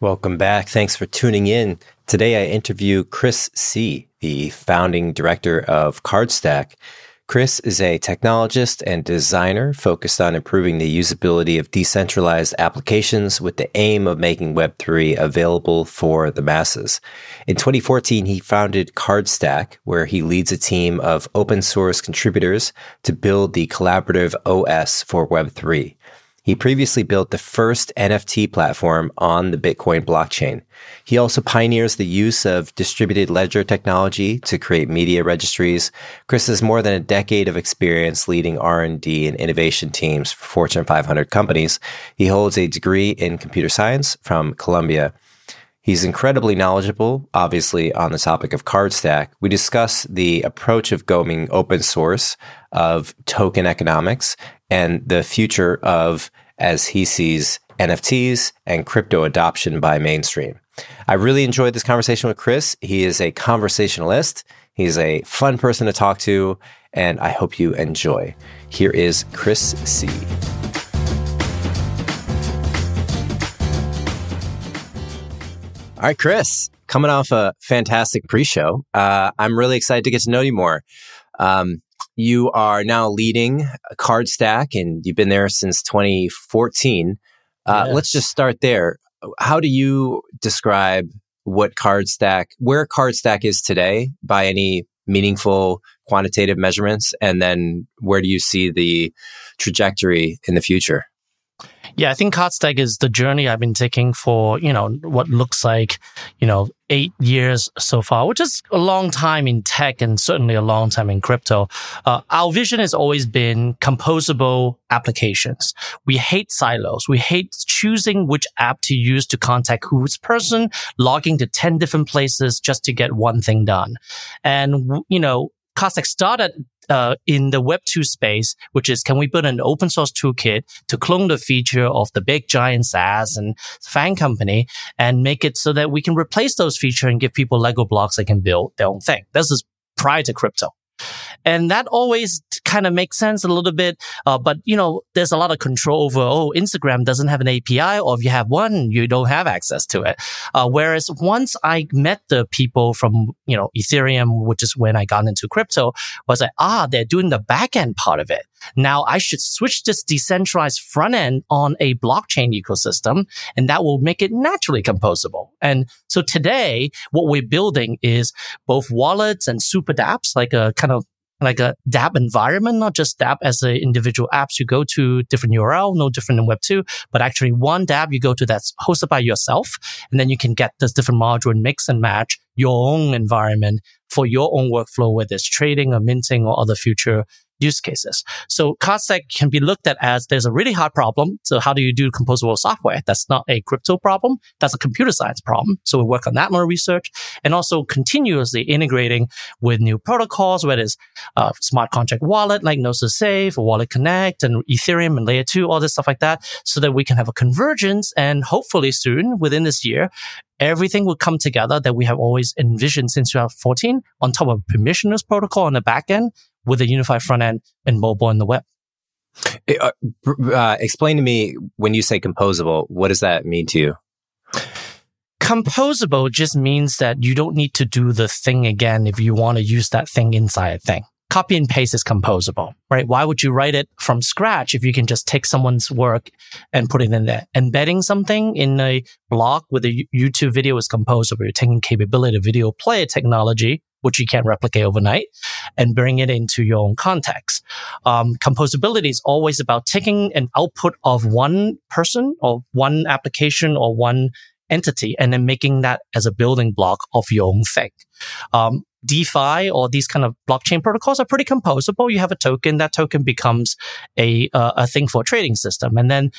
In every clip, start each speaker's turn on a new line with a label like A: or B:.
A: Welcome back. Thanks for tuning in. Today I interview Chris Tse, the founding director of CardStack. Chris is a technologist and designer focused on improving the usability of decentralized applications with the aim of making Web3 available for the masses. In 2014, he founded CardStack, where he leads a team of open source contributors to build the collaborative OS for Web3. He previously built the first NFT platform on the Bitcoin blockchain. He also pioneers the use of distributed ledger technology to create media registries. Chris has more than a decade of experience leading R&D and innovation teams for Fortune 500 companies. He holds a degree in computer science from Columbia. He's incredibly knowledgeable, obviously, on the topic of CardStack. We discuss the approach of going open source, of token economics, and the future of, as he sees, NFTs and crypto adoption by mainstream. I really enjoyed this conversation with Chris. He is a conversationalist. He's a fun person to talk to, and I hope you enjoy. Here is Chris Tse All right, Chris, coming off a fantastic pre show, uh, I'm really excited to get to know you more. Um, you are now leading CardStack and you've been there since 2014. Uh, yes. Let's just start there. How do you describe what CardStack, where CardStack is today by any meaningful quantitative measurements? And then where do you see the trajectory in the future?
B: Yeah, I think CardStack is the journey I've been taking for, you know, what looks like, you know, eight years so far, which is a long time in tech and certainly a long time in crypto. Uh, our vision has always been composable applications. We hate silos. We hate choosing which app to use to contact whose person, logging to 10 different places just to get one thing done. And, you know, CardStack started uh, in the Web 2 space, which is can we build an open source toolkit to clone the feature of the big giant SaaS and FAANG company and make it so that we can replace those features and give people Lego blocks they can build their own thing. This is prior to crypto. And that always kind of makes sense a little bit. Uh, but you know, there's a lot of control over, oh, Instagram doesn't have an API, or if you have one, you don't have access to it. Uh, whereas once I met the people from, you know, Ethereum, which is when I got into crypto, was like, ah, they're doing the backend part of it. Now I should switch this decentralized front end on a blockchain ecosystem and that will make it naturally composable. And so today what we're building is both wallets and super dApps, like a kind of like a dApp environment, not just dApp as an individual apps. You go to different URL, no different than Web 2, but actually one dApp you go to that's hosted by yourself. And then you can get this different module and mix and match your own environment for your own workflow, whether it's trading or minting or other future use cases. So CardStack can be looked at as there's a really hard problem. So how do you do composable software? That's not a crypto problem. That's a computer science problem. So we work on that more research and also continuously integrating with new protocols, whether it's uh, smart contract wallet like Gnosis Safe or Wallet Connect and Ethereum and layer two, all this stuff like that, so that we can have a convergence and hopefully soon within this year, everything will come together that we have always envisioned since 2014 on top of permissionless protocol on the back end with a unified front end and mobile and the web.
A: Uh, uh, explain to me when you say composable, what does that mean to you?
B: Composable just means that you don't need to do the thing again if you want to use that thing inside a thing. copy and paste is composable, right? Why would you write it from scratch if you can just take someone's work and put it in there? Embedding something in a block with a YouTube video is composable. You're taking capability of video player technology, which you can't replicate overnight, and bring it into your own context. Um, composability is always about taking an output of one person or one application or one entity and then making that as a building block of your own thing. Um, DeFi or these kind of blockchain protocols are pretty composable. You have a token, that token becomes a uh, a thing for a trading system, and then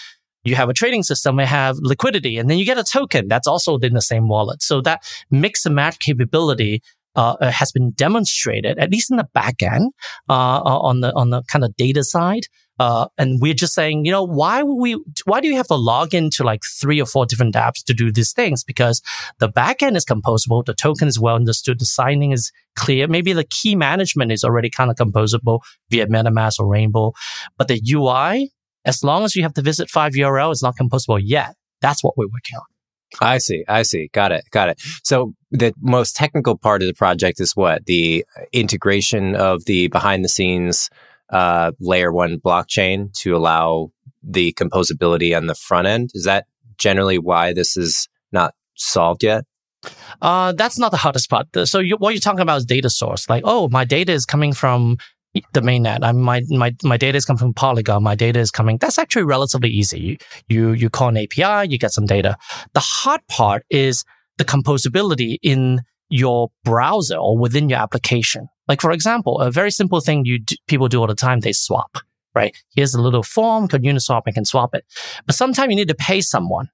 B: you have a trading system, you have liquidity, and then you get a token that's also in the same wallet. So that mix and match capability uh, uh has been demonstrated, at least in the back end, uh, uh on the on the kind of data side, uh, and we're just saying, you know, why would we, why do you have to log into like three or four different apps to do these things? Because the backend is composable. The token is well understood. The signing is clear. Maybe the key management is already kind of composable via MetaMask or Rainbow. But the UI, as long as you have to visit five URL, it's not composable yet. That's what we're working on.
A: I see. I see. Got it. Got it. So the most technical part of the project is what? The integration of the behind the scenes uh, layer one blockchain to allow the composability on the front end. Is that generally why this is not solved yet?
B: Uh, that's not the hardest part. So you, what you're talking about is data source. Like, oh, my data is coming from the mainnet. I my my my data is coming from Polygon. My data is coming. That's actually relatively easy. You you you call an API, you get some data. The hard part is the composability in your browser or within your application. Like, for example, a very simple thing you people do all the time, they swap, right? Here's a little form called Uniswap. I can swap it. But sometimes you need to pay someone.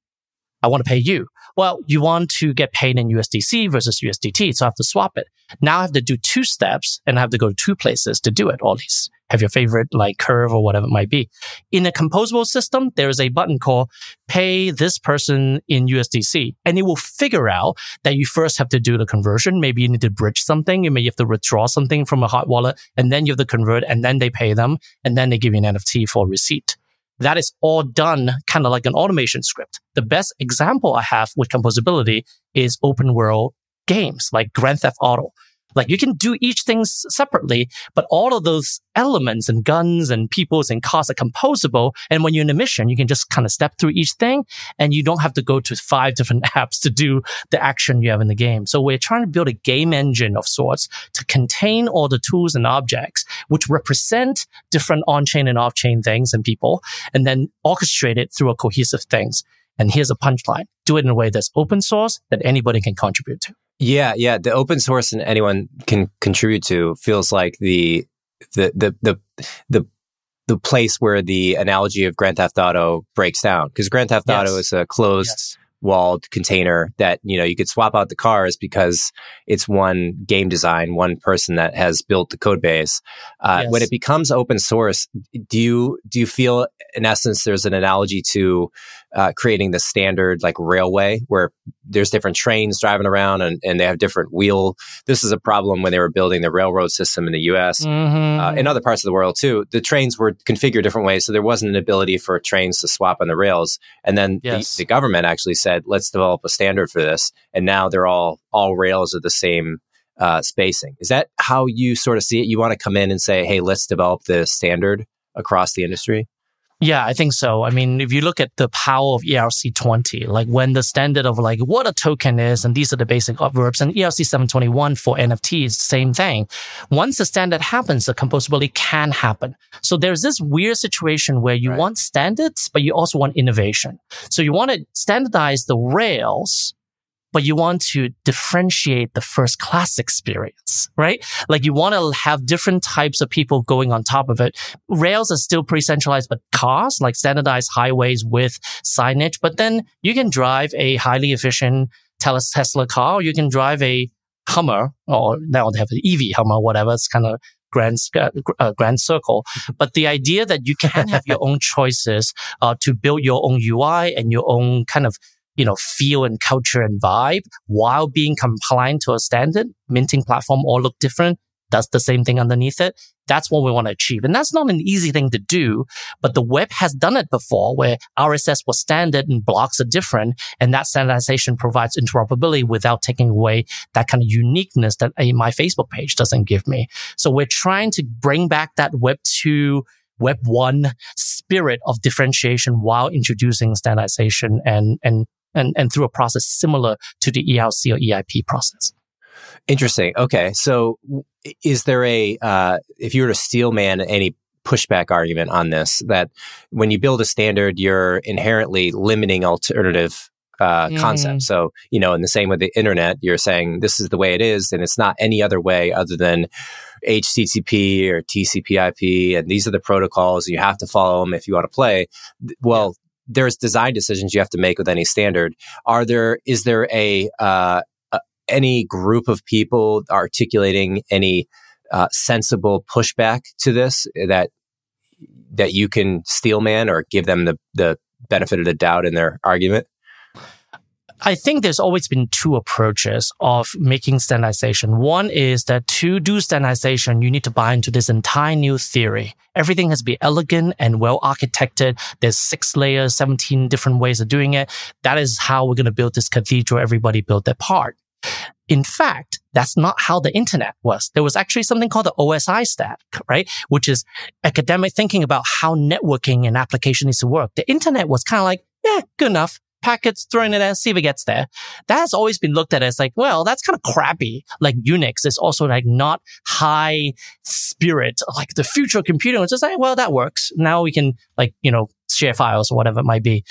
B: I want to pay you. Well, you want to get paid in USDC versus USDT. So I have to swap it. Now I have to do two steps and I have to go to two places to do it. All these have your favorite like curve or whatever it might be. In a composable system, there is a button called pay this person in USDC and it will figure out that you first have to do the conversion. Maybe you need to bridge something. You may have to withdraw something from a hot wallet and then you have to convert and then they pay them and then they give you an NFT for receipt. That is all done kind of like an automation script. The best example I have with composability is open world games like Grand Theft Auto. Like you can do each thing separately, but all of those elements and guns and peoples and cars are composable. And when you're in a mission, you can just kind of step through each thing and you don't have to go to five different apps to do the action you have in the game. So we're trying to build a game engine of sorts to contain all the tools and objects which represent different on-chain and off-chain things and people and then orchestrate it through a cohesive things. And here's a punchline. Do it in a way that's open source that anybody can contribute to.
A: Yeah, yeah. The open source and anyone can contribute to feels like the the the the the the place where the analogy of Grand Theft Auto breaks down because Grand Theft yes. Auto is a closed yes walled container that, you know, you could swap out the cars because it's one game design, one person that has built the code base. Uh, yes. When it becomes open source, do you, do you feel in essence, there's an analogy to uh, creating the standard like railway where there's different trains driving around and, and they have different wheel. This is a problem when they were building the railroad system in the US, mm-hmm. uh, in other parts of the world too. The trains were configured different ways. So there wasn't an ability for trains to swap on the rails. And then yes. the, the government actually said, said, let's develop a standard for this. And now they're all, all rails are the same uh, spacing. Is that how you sort of see it? You want to come in and say, hey, let's develop the standard across the industry?
B: Yeah, I think so. I mean, if you look at the power of ERC20, like when the standard of like what a token is, and these are the basic verbs, and ERC 721 for NFTs, is the same thing. Once the standard happens, the composability can happen. So there's this weird situation where you right. want standards, but you also want innovation. So you want to standardize the rails but you want to differentiate the first class experience, right? Like you want to have different types of people going on top of it. Rails are still pretty centralized, but cars, like standardized highways with signage, but then you can drive a highly efficient Tesla car, or you can drive a Hummer, or now they have an EV Hummer, whatever. It's kind of grand uh, grand circle. But the idea that you can have your own choices uh, to build your own UI and your own kind of you know, feel and culture and vibe while being compliant to a standard. Minting platform all look different. does the same thing underneath it. That's what we want to achieve. And that's not an easy thing to do, but the web has done it before where RSS was standard and blocks are different. And that standardization provides interoperability without taking away that kind of uniqueness that a, my Facebook page doesn't give me. So we're trying to bring back that web two Web one spirit of differentiation while introducing standardization and, and, and, and through a process similar to the ERC or EIP process.
A: Interesting. Okay. So is there a, uh, if you were to steel man any pushback argument on this, that when you build a standard, you're inherently limiting alternative uh, mm. concept. So, you know, in the same with the internet, you're saying this is the way it is, and it's not any other way other than HTTP or TCP/IP, and these are the protocols. You have to follow them if you want to play. Well. There's design decisions you have to make with any standard. Are there? Is there a uh, any group of people articulating any uh, sensible pushback to this that that you can steelman or give them the the benefit of the doubt in their argument?
B: I think there's always been two approaches of making standardization. One is that to do standardization, you need to buy into this entire new theory. Everything has to be elegant and well architected. There's six layers, 17 different ways of doing it. That is how we're going to build this cathedral. Everybody build their part. In fact, that's not how the internet was. There was actually something called the OSI stack, right? Which is academic thinking about how networking and application needs to work. The internet was kind of like, yeah, good enough packets, throwing it in, see if it gets there. That has always been looked at as like, well, that's kind of crappy. Like Unix is also like not high spirit, like the future of computing. It's just like, well, that works. Now we can like, you know, share files or whatever it might be.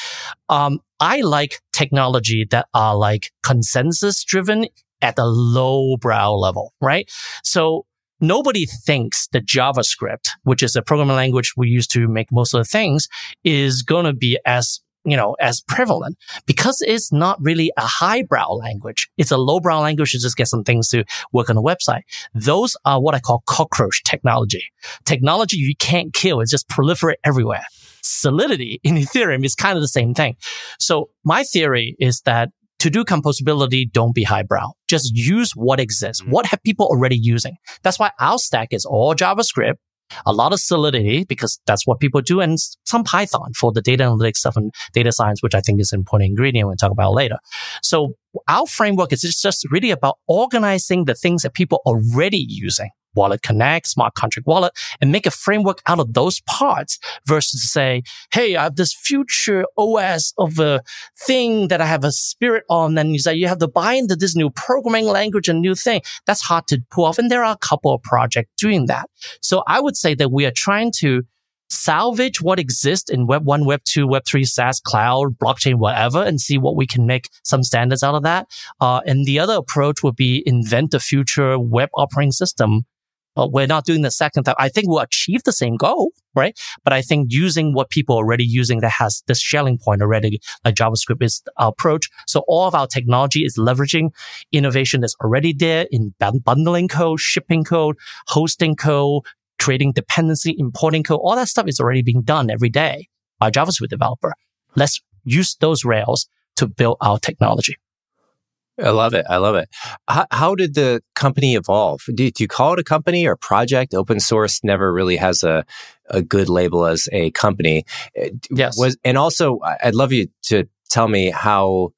B: Um, I like technology that are like consensus driven at the low brow level, right? So nobody thinks that JavaScript, which is a programming language we use to make most of the things, is going to be as you know, as prevalent because it's not really a highbrow language. It's a lowbrow language to just get some things to work on a website. Those are what I call cockroach technology. Technology you can't kill. It's just proliferate everywhere. Solidity in Ethereum is kind of the same thing. So my theory is that to do composability, don't be highbrow. Just use what exists. Mm-hmm. What have people already using? That's why our stack is all JavaScript a lot of Solidity because that's what people do, and some Python for the data analytics stuff and data science, which I think is an important ingredient we'll talk about later. So our framework is just really about organizing the things that people are already using Wallet Connect, Smart Contract Wallet, and make a framework out of those parts versus say, hey, I have this future OS of a thing that I have a spirit on. And you say you have to buy into this new programming language and new thing. That's hard to pull off. And there are a couple of projects doing that. So I would say that we are trying to salvage what exists in Web 1, Web 2, Web 3, SaaS, cloud, blockchain, whatever, and see what we can make some standards out of that. Uh, and the other approach would be invent a future web operating system but we're not doing the second. I think we'll achieve the same goal, right? But I think using what people are already using that has this Schelling point already, like JavaScript is our approach. So all of our technology is leveraging innovation that's already there in bundling code, shipping code, hosting code, creating dependency, importing code. All that stuff is already being done every day by a JavaScript developer. Let's use those rails to build our technology.
A: I love it. I love it. How, how did the company evolve? Do, do, you call it a company or project? Open source never really has a, a good label as a company.
B: Uh, yes.
A: Was, and also, I'd love you to tell me how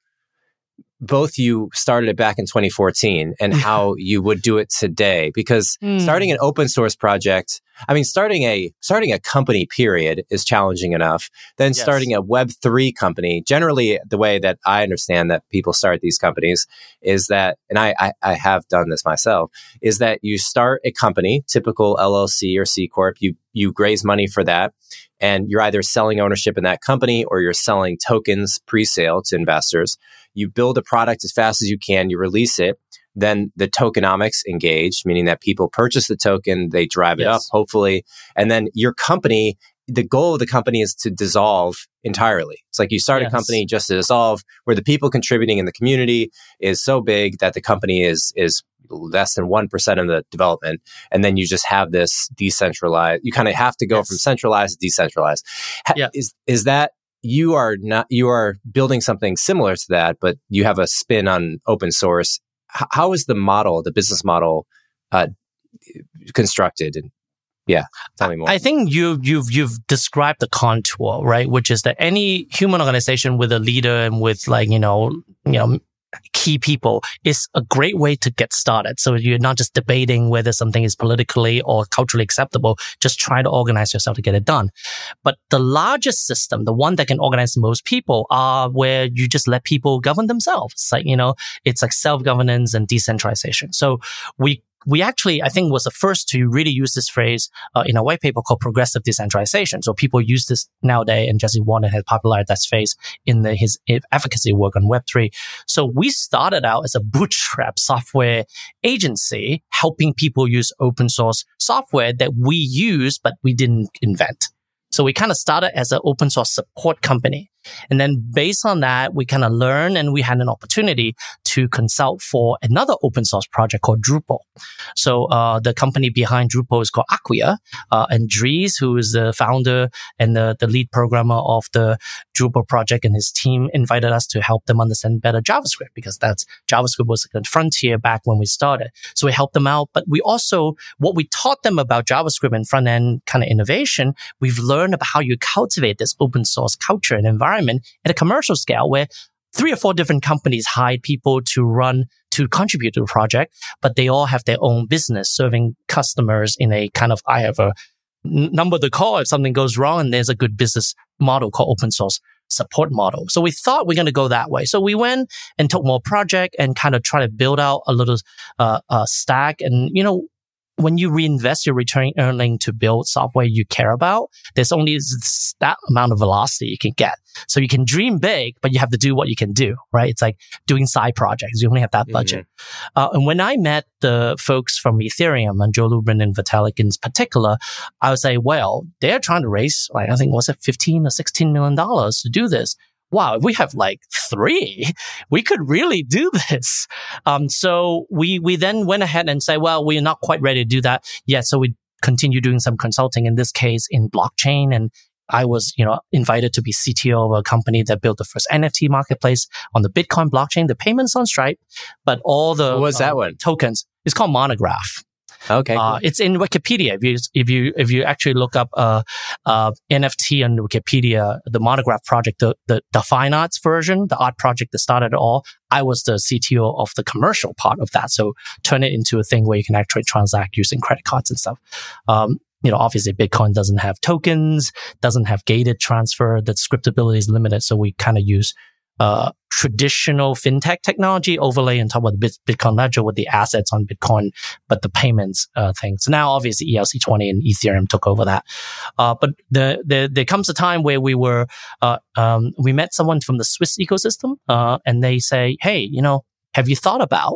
A: both you started it back in 2014 and how you would do it today because mm. starting an open source project i mean starting a starting a company period is challenging enough then yes. starting a web3 company generally the way that i understand that people start these companies is that and I, I, I have done this myself is that you start a company typical llc or c corp you you raise money for that and you're either selling ownership in that company or you're selling tokens pre-sale to investors you build a product as fast as you can, you release it, then the tokenomics engage, meaning that people purchase the token, they drive it yes. up, hopefully, and then your company. The goal of the company is to dissolve entirely. It's like you start yes. a company just to dissolve, where the people contributing in the community is so big that the company is is less than 1% of the development. And then you just have this decentralized, you kind of have to go yes. from centralized to decentralized. Ha- yeah. Is, is that you are not you are building something similar to that, but you have a spin on open source. H- how is the model, the business model, uh, constructed and yeah, tell me more.
B: I think you you've you've described the contour, right? Which is that any human organization with a leader and with like you know you know key people is a great way to get started. So you're not just debating whether something is politically or culturally acceptable. Just try to organize yourself to get it done. But the largest system, the one that can organize the most people are where you just let people govern themselves. It's like, you know, it's like self-governance and decentralization. So we we actually, I think, was the first to really use this phrase uh, in a white paper called progressive decentralization. So people use this nowadays, and Jesse Walden has popularized that phrase in the, his advocacy work on Web3. So we started out as a bootstrap software agency helping people use open source software that we use, but we didn't invent. So we kind of started as an open source support company. And then based on that, we kind of learned and we had an opportunity to consult for another open source project called Drupal. So uh, the company behind Drupal is called Acquia, uh, and Dries, who is the founder and the, the lead programmer of the Drupal project, and his team invited us to help them understand better JavaScript because that's JavaScript was the frontier back when we started. So we helped them out, but we also what we taught them about JavaScript and front end kind of innovation, we've learned about how you cultivate this open source culture and environment at a commercial scale where three or four different companies hired people to run to contribute to the project, but they all have their own business serving customers in a kind of I have a number to call if something goes wrong, and there's a good business model called open source support model. So we thought we are going to go that way. So we went and took more project and kind of try to build out a little uh, uh, stack. And you know, when you reinvest your return earning to build software you care about, there's only that amount of velocity you can get. So you can dream big, but you have to do what you can do, right? It's like doing side projects. You only have that budget. Mm-hmm. Uh, and when I met the folks from Ethereum and Joe Lubin and Vitalik in particular, I would say, well, they're trying to raise, like, I think was it 15 or 16 million dollars to do this wow, if we have like three, we could really do this. Um, so we, we then went ahead and say, well, we're not quite ready to do that yet. So we continue doing some consulting in this case in blockchain and I was, you know, invited to be CTO of a company that built the first NFT marketplace on the Bitcoin blockchain, the payments on Stripe, but all the
A: what was that uh, one?
B: tokens. It's called Monegraph.
A: Okay,
B: uh, it's in Wikipedia. If you if you if you actually look up uh, uh, NFT on Wikipedia, the Monegraph project, the, the the fine arts version, the art project that started it all, I was the CTO of the commercial part of that. So turn it into a thing where you can actually transact using credit cards and stuff. Um, you know, obviously Bitcoin doesn't have tokens, doesn't have gated transfer. The scriptability is limited. So we kind of use uh, traditional fintech technology overlay on top of the Bitcoin ledger with the assets on Bitcoin, but the payments uh. So now obviously ERC20 and Ethereum took over that. Uh, but the, the, there comes a time where we were, uh, um, we met someone from the Swiss ecosystem, uh, and they say, Hey, you know, have you thought about,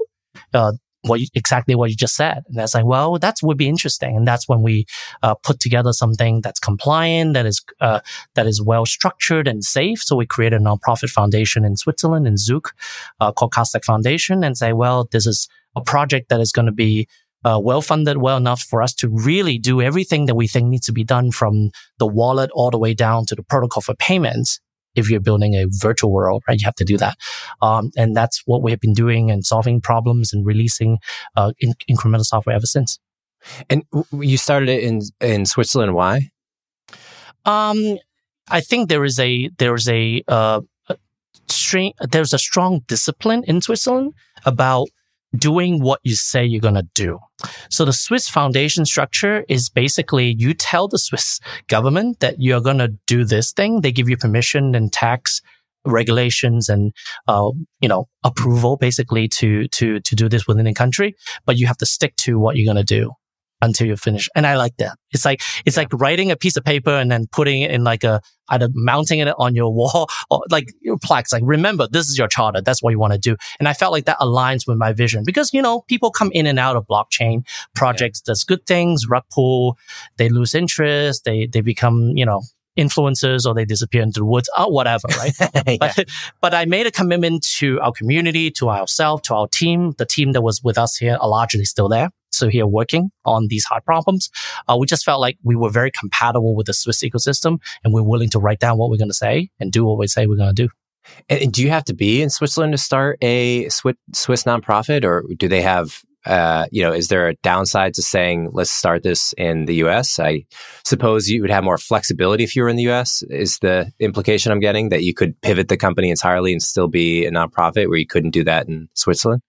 B: uh, what you, exactly what you just said. And that's like, well, that would be interesting. And that's when we uh, put together something that's compliant, that is uh, that is well structured and safe. So we create a nonprofit foundation in Switzerland in Zug uh, called CardStack Foundation, and say, well, this is a project that is going to be uh, well funded, well enough for us to really do everything that we think needs to be done from the wallet all the way down to the protocol for payments if you're building a virtual world, right? You have to do that. Um, and that's what we have been doing and solving problems and releasing uh, in- incremental software ever since.
A: And you started it in in Switzerland. Why?
B: Um, I think there is a there is a, uh, a there's a strong discipline in Switzerland about doing what you say you're going to do. So the Swiss foundation structure is basically you tell the Swiss government that you're going to do this thing. They give you permission and tax regulations and uh, you know approval basically to to to do this within the country but you have to stick to what you're going to do until you finish. And I like that. It's like, it's yeah. like writing a piece of paper and then putting it in like a, either mounting it on your wall or like your plaques. Like, remember, this is your charter. That's what you want to do. And I felt like that aligns with my vision because, you know, people come in and out of blockchain projects. Yeah. Does good things, rug pull, they lose interest. They, they become, you know, influencers or they disappear into the woods or whatever, right? yeah. but, but I made a commitment to our community, to ourselves, to our team. The team that was with us here are largely still there so here working on these hard problems. Uh, we just felt like we were very compatible with the Swiss ecosystem and we're willing to write down what we're going to say and do what we say we're going to do.
A: And do you have to be in Switzerland to start a Swiss, nonprofit or do they have Uh, you know, is there a downside to saying let's start this in the U.S.? I suppose you would have more flexibility if you were in the U.S. Is the implication I'm getting that you could pivot the company entirely and still be a nonprofit, where you couldn't do that in Switzerland?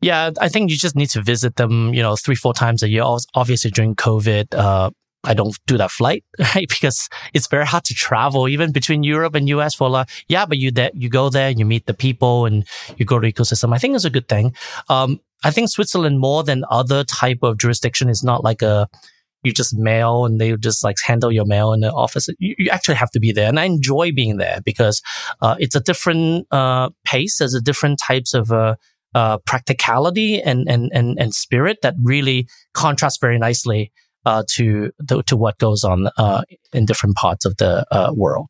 B: Yeah, I think you just need to visit them, you know, three, four times a year. Obviously, during COVID, uh, I don't do that flight, right? Because it's very hard to travel even between Europe and US for like, yeah, but you that you go there, you meet the people and you go to ecosystem. I think it's a good thing. Um, I think Switzerland more than other type of jurisdiction is not like a, you just mail and they just like handle your mail in the office. You, you actually have to be there. And I enjoy being there because, uh, it's a different, uh, pace. There's a different types of, uh, uh, practicality and, and, and, and spirit that really contrasts very nicely uh, to, to, to what goes on uh, in different parts of the uh, world.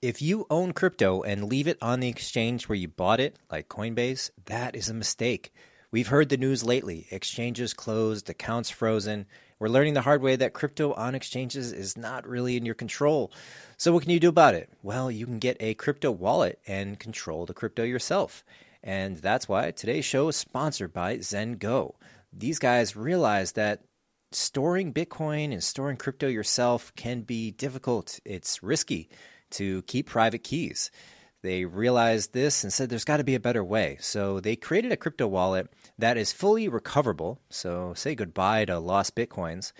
A: If you own crypto and leave it on the exchange where you bought it, like Coinbase, that is a mistake. We've heard the news lately exchanges closed, accounts frozen. We're learning the hard way that crypto on exchanges is not really in your control. So, what can you do about it? Well, you can get a crypto wallet and control the crypto yourself. And that's why today's show is sponsored by ZenGo. These guys realize that storing Bitcoin and storing crypto yourself can be difficult. It's risky to keep private keys. They realized this and said there's got to be a better way. So they created a crypto wallet that is fully recoverable. So say goodbye to lost Bitcoins.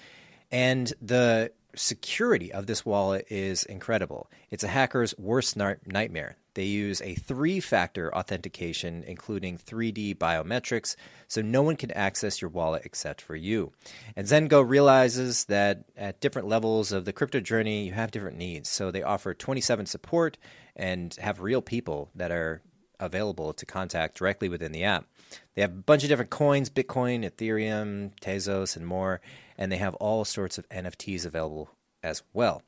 A: And the security of this wallet is incredible. It's a hacker's worst nightmare. They use a three factor authentication, including 3D biometrics, so no one can access your wallet except for you. And ZenGo realizes that at different levels of the crypto journey, you have different needs. So they offer 27 support and have real people that are available to contact directly within the app. They have a bunch of different coins Bitcoin, Ethereum, Tezos, and more. And they have all sorts of NFTs available as well.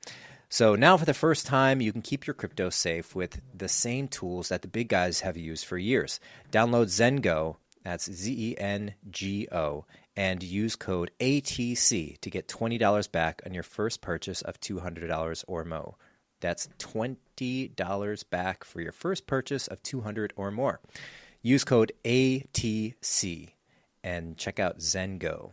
A: So now, for the first time, you can keep your crypto safe with the same tools that the big guys have used for years. Download ZenGo, that's Z E N G O, and use code ATC to get $20 back on your first purchase of $200 or more. That's $20 back for your first purchase of 200 or more. Use code ATC and check out ZenGo.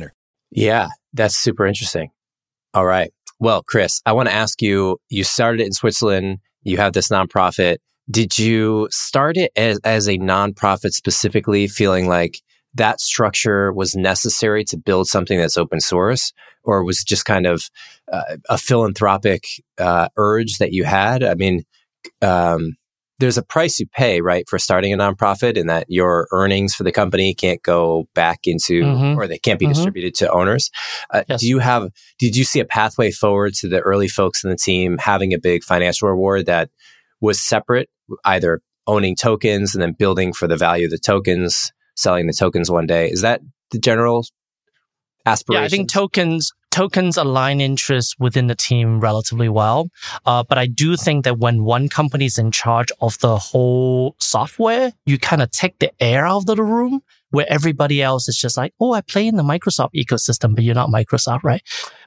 A: Yeah, that's super interesting. All right. Well, Chris, I want to ask you you started it in Switzerland, you have this nonprofit. Did you start it as, as a nonprofit specifically, feeling like that structure was necessary to build something that's open source? Or was it just kind of uh, a philanthropic uh, urge that you had? I mean, um, there's a price you pay, right, for starting a nonprofit, and that your earnings for the company can't go back into mm-hmm. or they can't be mm-hmm. distributed to owners. Uh, yes. Do you have? Did you see a pathway forward to the early folks in the team having a big financial reward that was separate, either owning tokens and then building for the value of the tokens, selling the tokens one day? Is that the general aspiration?
B: Yeah, I think tokens tokens align interests within the team relatively well. Uh, but I do think that when one company is in charge of the whole software, you kind of take the air out of the room where everybody else is just like, oh, I play in the Microsoft ecosystem, but you're not Microsoft, right?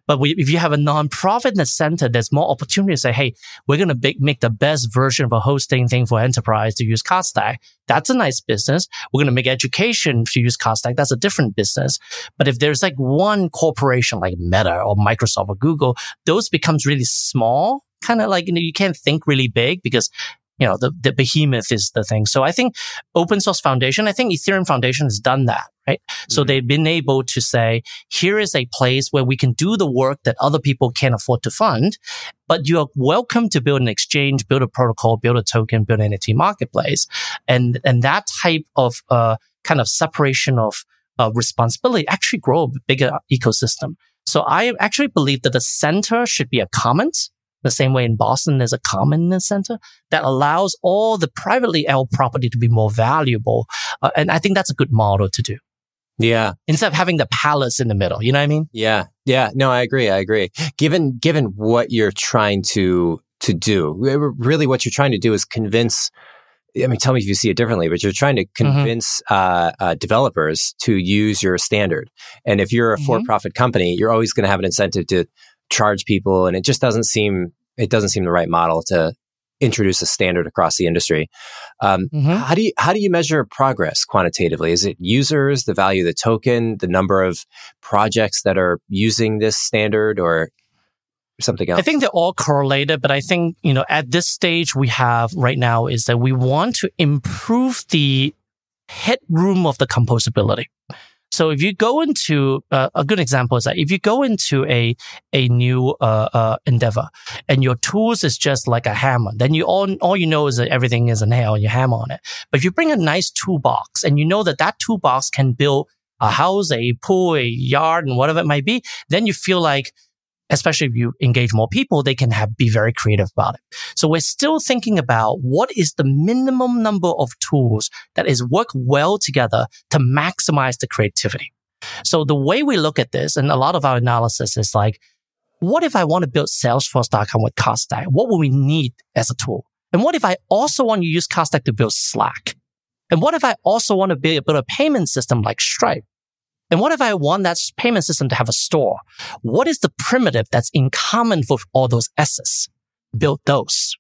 B: But we, if you have a nonprofit in the center, there's more opportunity to say, hey, we're going to make the best version of a hosting thing for enterprise to use CardStack. That's a nice business. We're going to make education to use CardStack. That's a different business. But if there's like one corporation like Meta or Microsoft or Google, those becomes really small. Kind of like, you know, you can't think really big because you know, the, the behemoth is the thing. So I think open source foundation, I think Ethereum Foundation has done that, right? Mm-hmm. So they've been able to say, here is a place where we can do the work that other people can't afford to fund, but you're welcome to build an exchange, build a protocol, build a token, build an NFT marketplace. And, and that type of, uh, kind of separation of, uh, responsibility actually grow a bigger ecosystem. So I actually believe that the center should be a commons the same way in Boston, there's a common center that allows all the privately held property to be more valuable. Uh, and I think that's a good model to do.
A: Yeah.
B: Instead of having the palace in the middle, you know what I mean?
A: Yeah. Yeah. No, I agree. I agree. Given, given what you're trying to, to do, really what you're trying to do is convince I mean, tell me if you see it differently, but you're trying to mm-hmm. convince mm-hmm. uh, uh, developers to use your standard. And if you're a mm-hmm. for-profit company, you're always going to have an incentive to charge people, and it just doesn't seem it doesn't seem the right model to introduce a standard across the industry. Um, mm-hmm. How do you how do you measure progress quantitatively? Is it users, the value of the token, the number of projects that are using this standard, or something else?
B: I think they're all correlated, but I think you know at this stage we have right now is that we want to improve the headroom of the composability. So if you go into uh, a good example is that if you go into a a new uh, uh, endeavor and your tools is just like a hammer, then you all all you know is that everything is a nail and you hammer on it. But if you bring a nice toolbox and you know that that toolbox can build a house, a pool, a yard, and whatever it might be, then you feel like especially if you engage more people, they can have, be very creative about it. So we're still thinking about what is the minimum number of tools that is work well together to maximize the creativity. So the way we look at this and a lot of our analysis is like, what if I want to build Salesforce.com with CardStack? What will we need as a tool? And what if I also want to use CardStack to build Slack? And what if I also want to build a payment system like Stripe? And what if I want that payment system to have a store? What is the primitive that's in common for all those S's? Build those.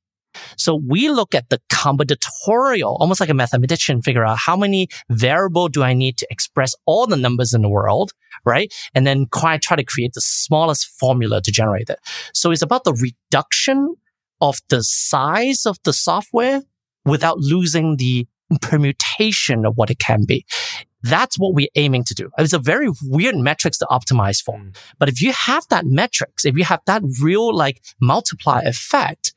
B: So we look at the combinatorial, almost like a mathematician, figure out how many variable do I need to express all the numbers in the world, right? And then try, try to create the smallest formula to generate it. So it's about the reduction of the size of the software without losing the permutation of what it can be. That's what we're aiming to do. It's a very weird metrics to optimize for. Mm. But if you have that metrics, if you have that real like multiply effect,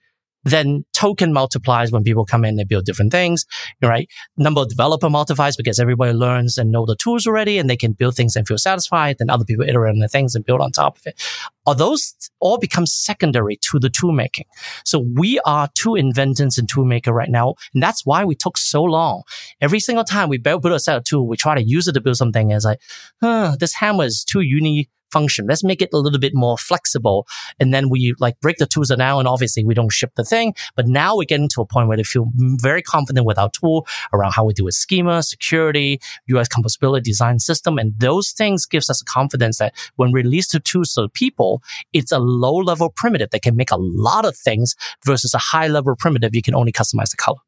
B: then token multiplies when people come in and build different things, right? Number of developer multiplies because everybody learns and know the tools already and they can build things and feel satisfied. Then other people iterate on the things and build on top of it. All those all become secondary to the tool making. So we are two inventors and tool maker right now. And that's why we took so long. Every single time we build, a set of tool, we try to use it to build something. It's like, huh, this hammer is too unique function. Let's make it a little bit more flexible. And then we like break the tools down and obviously we don't ship the thing. But now we're getting to a point where they feel very confident with our tool around how we do with schema, security, US composability design system. And those things gives us confidence that when released to tools to people, it's a low level primitive that can make a lot of things versus a high level primitive. You can only customize the color.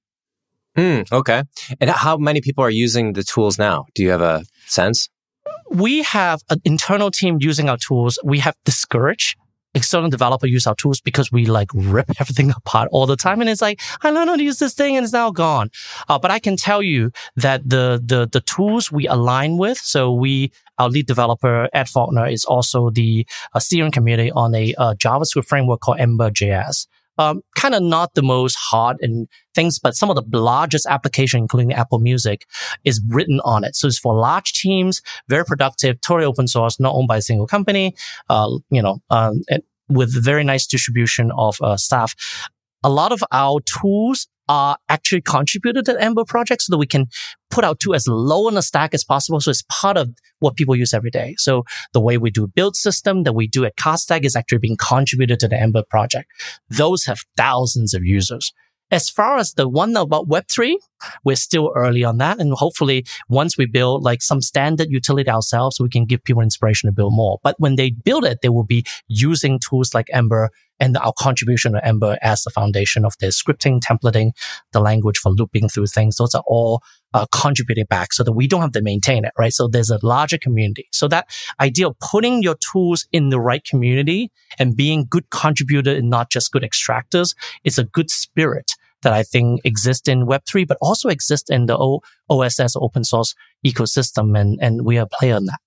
A: Hmm. okay. And how many people are using the tools now? Do you have a sense?
B: We have an internal team using our tools. We have discouraged external developer use our tools because we like rip everything apart all the time. And it's like, I learned how to use this thing and it's now gone. Uh, but I can tell you that the, the, the tools we align with. So we, our lead developer, Ed Faulkner, is also the uh, steering committee on a uh, JavaScript framework called Ember.js um, kind of not the most hot and things, but some of the largest application, including Apple Music, is written on it. So it's for large teams, very productive, totally open source, not owned by a single company, uh, you know, um, with very nice distribution of uh, staff. A lot of our tools are actually contributed to the Ember project so that we can put out tool as low on the stack as possible. So it's part of what people use every day. So the way we do build system that we do at CardStack is actually being contributed to the Ember project. Those have thousands of users. As far as the one about Web3, we're still early on that. And hopefully once we build like some standard utility ourselves, we can give people inspiration to build more. But when they build it, they will be using tools like Ember and our contribution to Ember as the foundation of the scripting, templating, the language for looping through things. Those are all uh, contributing back so that we don't have to maintain it, right? So there's a larger community. So that idea of putting your tools in the right community and being good contributor and not just good extractors is a good spirit that I think exist in Web3, but also exist in the o- OSS open source ecosystem. And, and we are a player in that.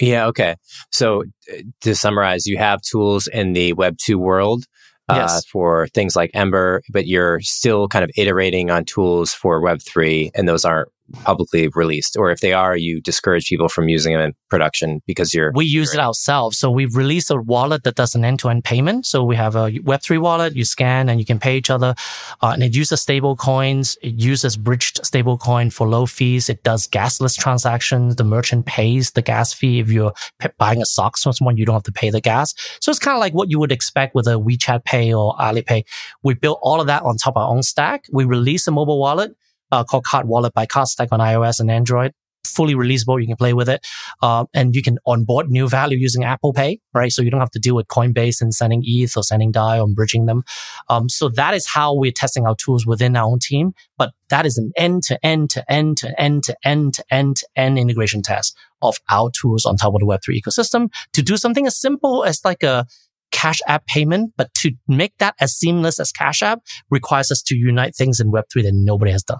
A: Yeah. Okay. So uh, to summarize, you have tools in the Web 2 world uh, yes. for things like Ember, but you're still kind of iterating on tools for Web 3, and those aren't publicly released, or if they are, you discourage people from using them in production because you're.
B: We use it ourselves. So we've released a wallet that does an end to end payment. So we have a Web3 wallet, you scan and you can pay each other. Uh, and it uses stable coins. It uses bridged stable coin for low fees. It does gasless transactions. The merchant pays the gas fee. If you're buying a socks from someone, you don't have to pay the gas. So it's kind of like what you would expect with a WeChat Pay or Alipay. We built all of that on top of our own stack. We release a mobile wallet uh, called Card Wallet by CardStack on iOS and Android. Fully releasable. You can play with it. Uh, and you can onboard new value using Apple Pay, right? So you don't have to deal with Coinbase and sending ETH or sending DAI or bridging them. Um, so that is how we're testing our tools within our own team. But that is an end to end to end to end to end to end to end integration test of our tools on top of the Web3 ecosystem to do something as simple as like a Cash App payment, but to make that as seamless as Cash App requires us to unite things in Web3 that nobody has done.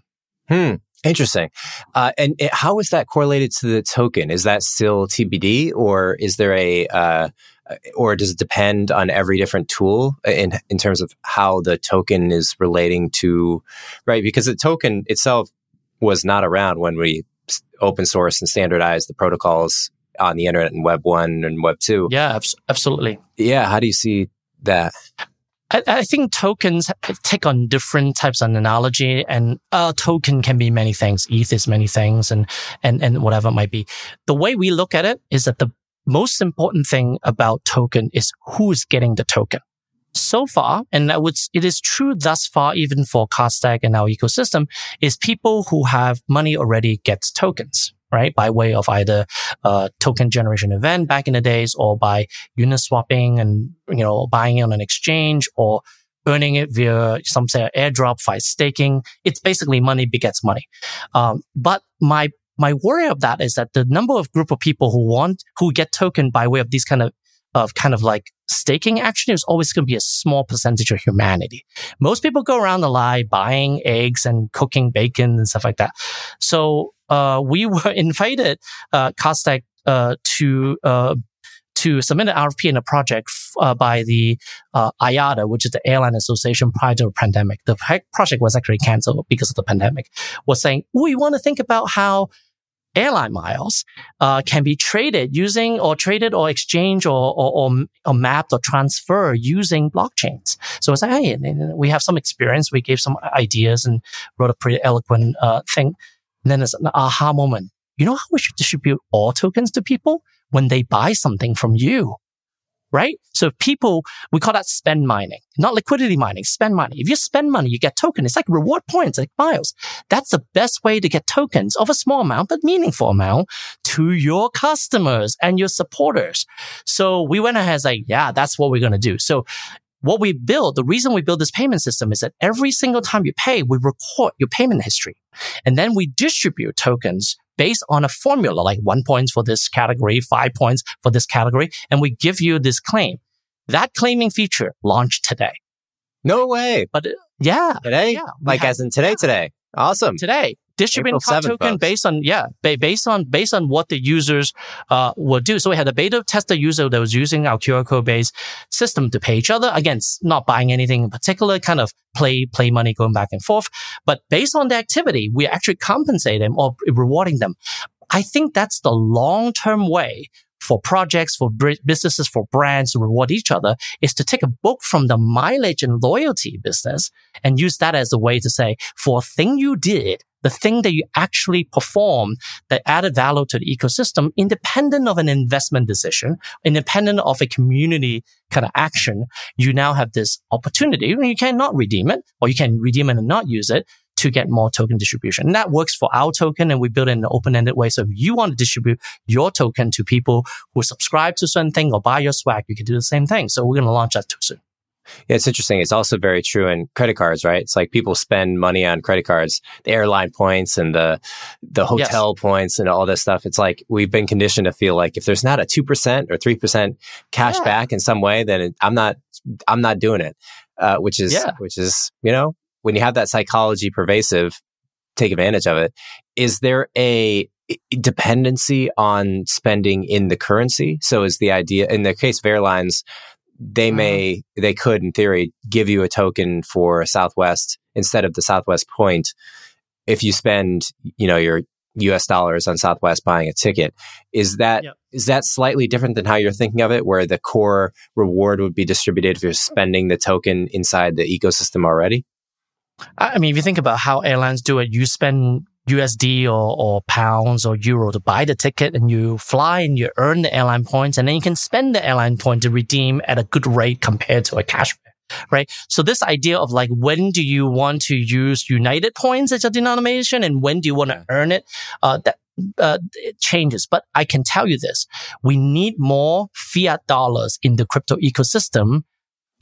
A: Hmm. Interesting. Uh, and it, how is that correlated to the token? Is that still TBD, or is there a, uh, or does it depend on every different tool in in terms of how the token is relating to, right? Because the token itself was not around when we open source and standardize the protocols on the internet and Web one and Web two.
B: Yeah, absolutely.
A: Yeah. How do you see that?
B: I, I, think tokens take on different types of analogy and a token can be many things. ETH is many things and, and, and whatever it might be. The way we look at it is that the most important thing about token is who is getting the token. So far, and would, it is true thus far, even for CardStack and our ecosystem, is people who have money already gets tokens right? By way of either a token generation event back in the days or by Uniswapping and, you know, buying it on an exchange or earning it via some say airdrop by staking. It's basically money begets money. Um, but my, my worry of that is that the number of group of people who want, who get token by way of these kind of, of kind of like staking action is always going to be a small percentage of humanity. Most people go around the lie buying eggs and cooking bacon and stuff like that. So uh, we were invited, uh, uh, to, uh, to submit an RFP in a project uh, by the uh, IATA, which is the Airline Association prior to the pandemic. The project was actually canceled because of the pandemic. Was saying we want to think about how airline miles uh, can be traded using or traded or exchanged or, or, or, or mapped or transferred using blockchains. So it's like, hey, we have some experience. We gave some ideas and wrote a pretty eloquent uh, thing. And then it's an aha moment. You know how we should distribute all tokens to people when they buy something from you? Right? So people, we call that spend mining, not liquidity mining, spend mining. If you spend money, you get token. It's like reward points, like miles. That's the best way to get tokens of a small amount, but meaningful amount to your customers and your supporters. So we went ahead and like, yeah, that's what we're going to do. So what we build, the reason we build this payment system is that every single time you pay, we record your payment history. And then we distribute tokens based on a formula, like one points for this category, five points for this category. And we give you this claim. That claiming feature launched today.
A: No way.
B: But uh, yeah.
A: Today?
B: Yeah,
A: like have, as in today, yeah. today. Awesome.
B: Today distributing hot token based on yeah based on based on what the users uh will do. So we had a beta tester user that was using our qr code based system to pay each other again not buying anything in particular kind of play play money going back and forth. But based on the activity we actually compensate them or rewarding them. I think that's the long term way for projects, for businesses, for brands to reward each other is to take a book from the mileage and loyalty business and use that as a way to say, for a thing you did, the thing that you actually perform that added value to the ecosystem, independent of an investment decision, independent of a community kind of action, you now have this opportunity. You cannot redeem it, or you can redeem it and not use it to get more token distribution. And that works for our token and we build it in an open-ended way. So if you want to distribute your token to people who subscribe to certain thing or buy your swag, you can do the same thing. So we're going to launch that too soon.
A: Yeah, it's interesting. It's also very true in credit cards, right? It's like people spend money on credit cards, the airline points and the the hotel yes. points and all this stuff. It's like we've been conditioned to feel like if there's not a two percent or three percent cash yeah. back in some way, then it, I'm not I'm not doing it. Uh, which is yeah. which is you know when you have that psychology pervasive, take advantage of it. Is there a dependency on spending in the currency? So is the idea in the case of airlines, they mm-hmm. may, they could in theory give you a token for Southwest instead of the Southwest point. If you spend, you know, your US dollars on Southwest buying a ticket. Is that yep. is that slightly different than how you're thinking of it, where the core reward would be distributed if you're spending the token inside the ecosystem already?
B: I mean, if you think about how airlines do it, you spend USD or, or pounds or euro to buy the ticket and you fly and you earn the airline points and then you can spend the airline point to redeem at a good rate compared to a cash right? So this idea of like, when do you want to use United points as a denomination and when do you want to earn it? Uh, that, uh, it changes. But I can tell you this. We need more fiat dollars in the crypto ecosystem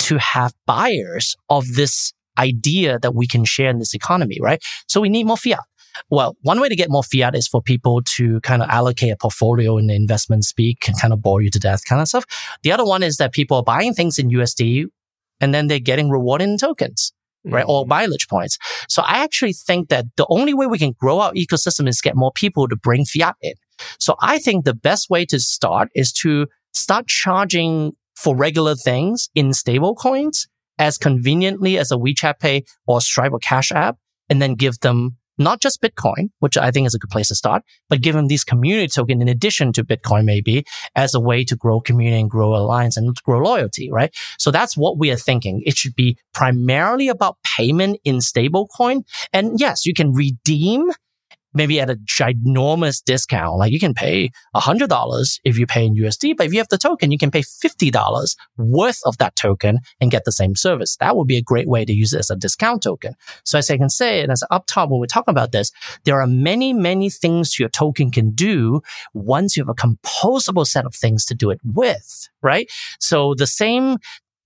B: to have buyers of this idea that we can share in this economy, right? So we need more fiat. Well, one way to get more fiat is for people to kind of allocate a portfolio in the investment speak and kind of bore you to death kind of stuff. The other one is that people are buying things in USD and then they're getting rewarded in tokens, right? Mm-hmm. Or mileage points. So I actually think that the only way we can grow our ecosystem is get more people to bring fiat in. So I think the best way to start is to start charging for regular things in stable coins as conveniently as a WeChat Pay or Stripe or Cash App and then give them not just Bitcoin, which I think is a good place to start, but give them these community token in addition to Bitcoin maybe as a way to grow community and grow alliance and grow loyalty, right? So that's what we are thinking. It should be primarily about payment in stablecoin. And yes, you can redeem maybe at a ginormous discount. Like you can pay $100 if you pay in USD, but if you have the token, you can pay $50 worth of that token and get the same service. That would be a great way to use it as a discount token. So as I can say, and as up top when we're talking about this, there are many, many things your token can do once you have a composable set of things to do it with, right? So the same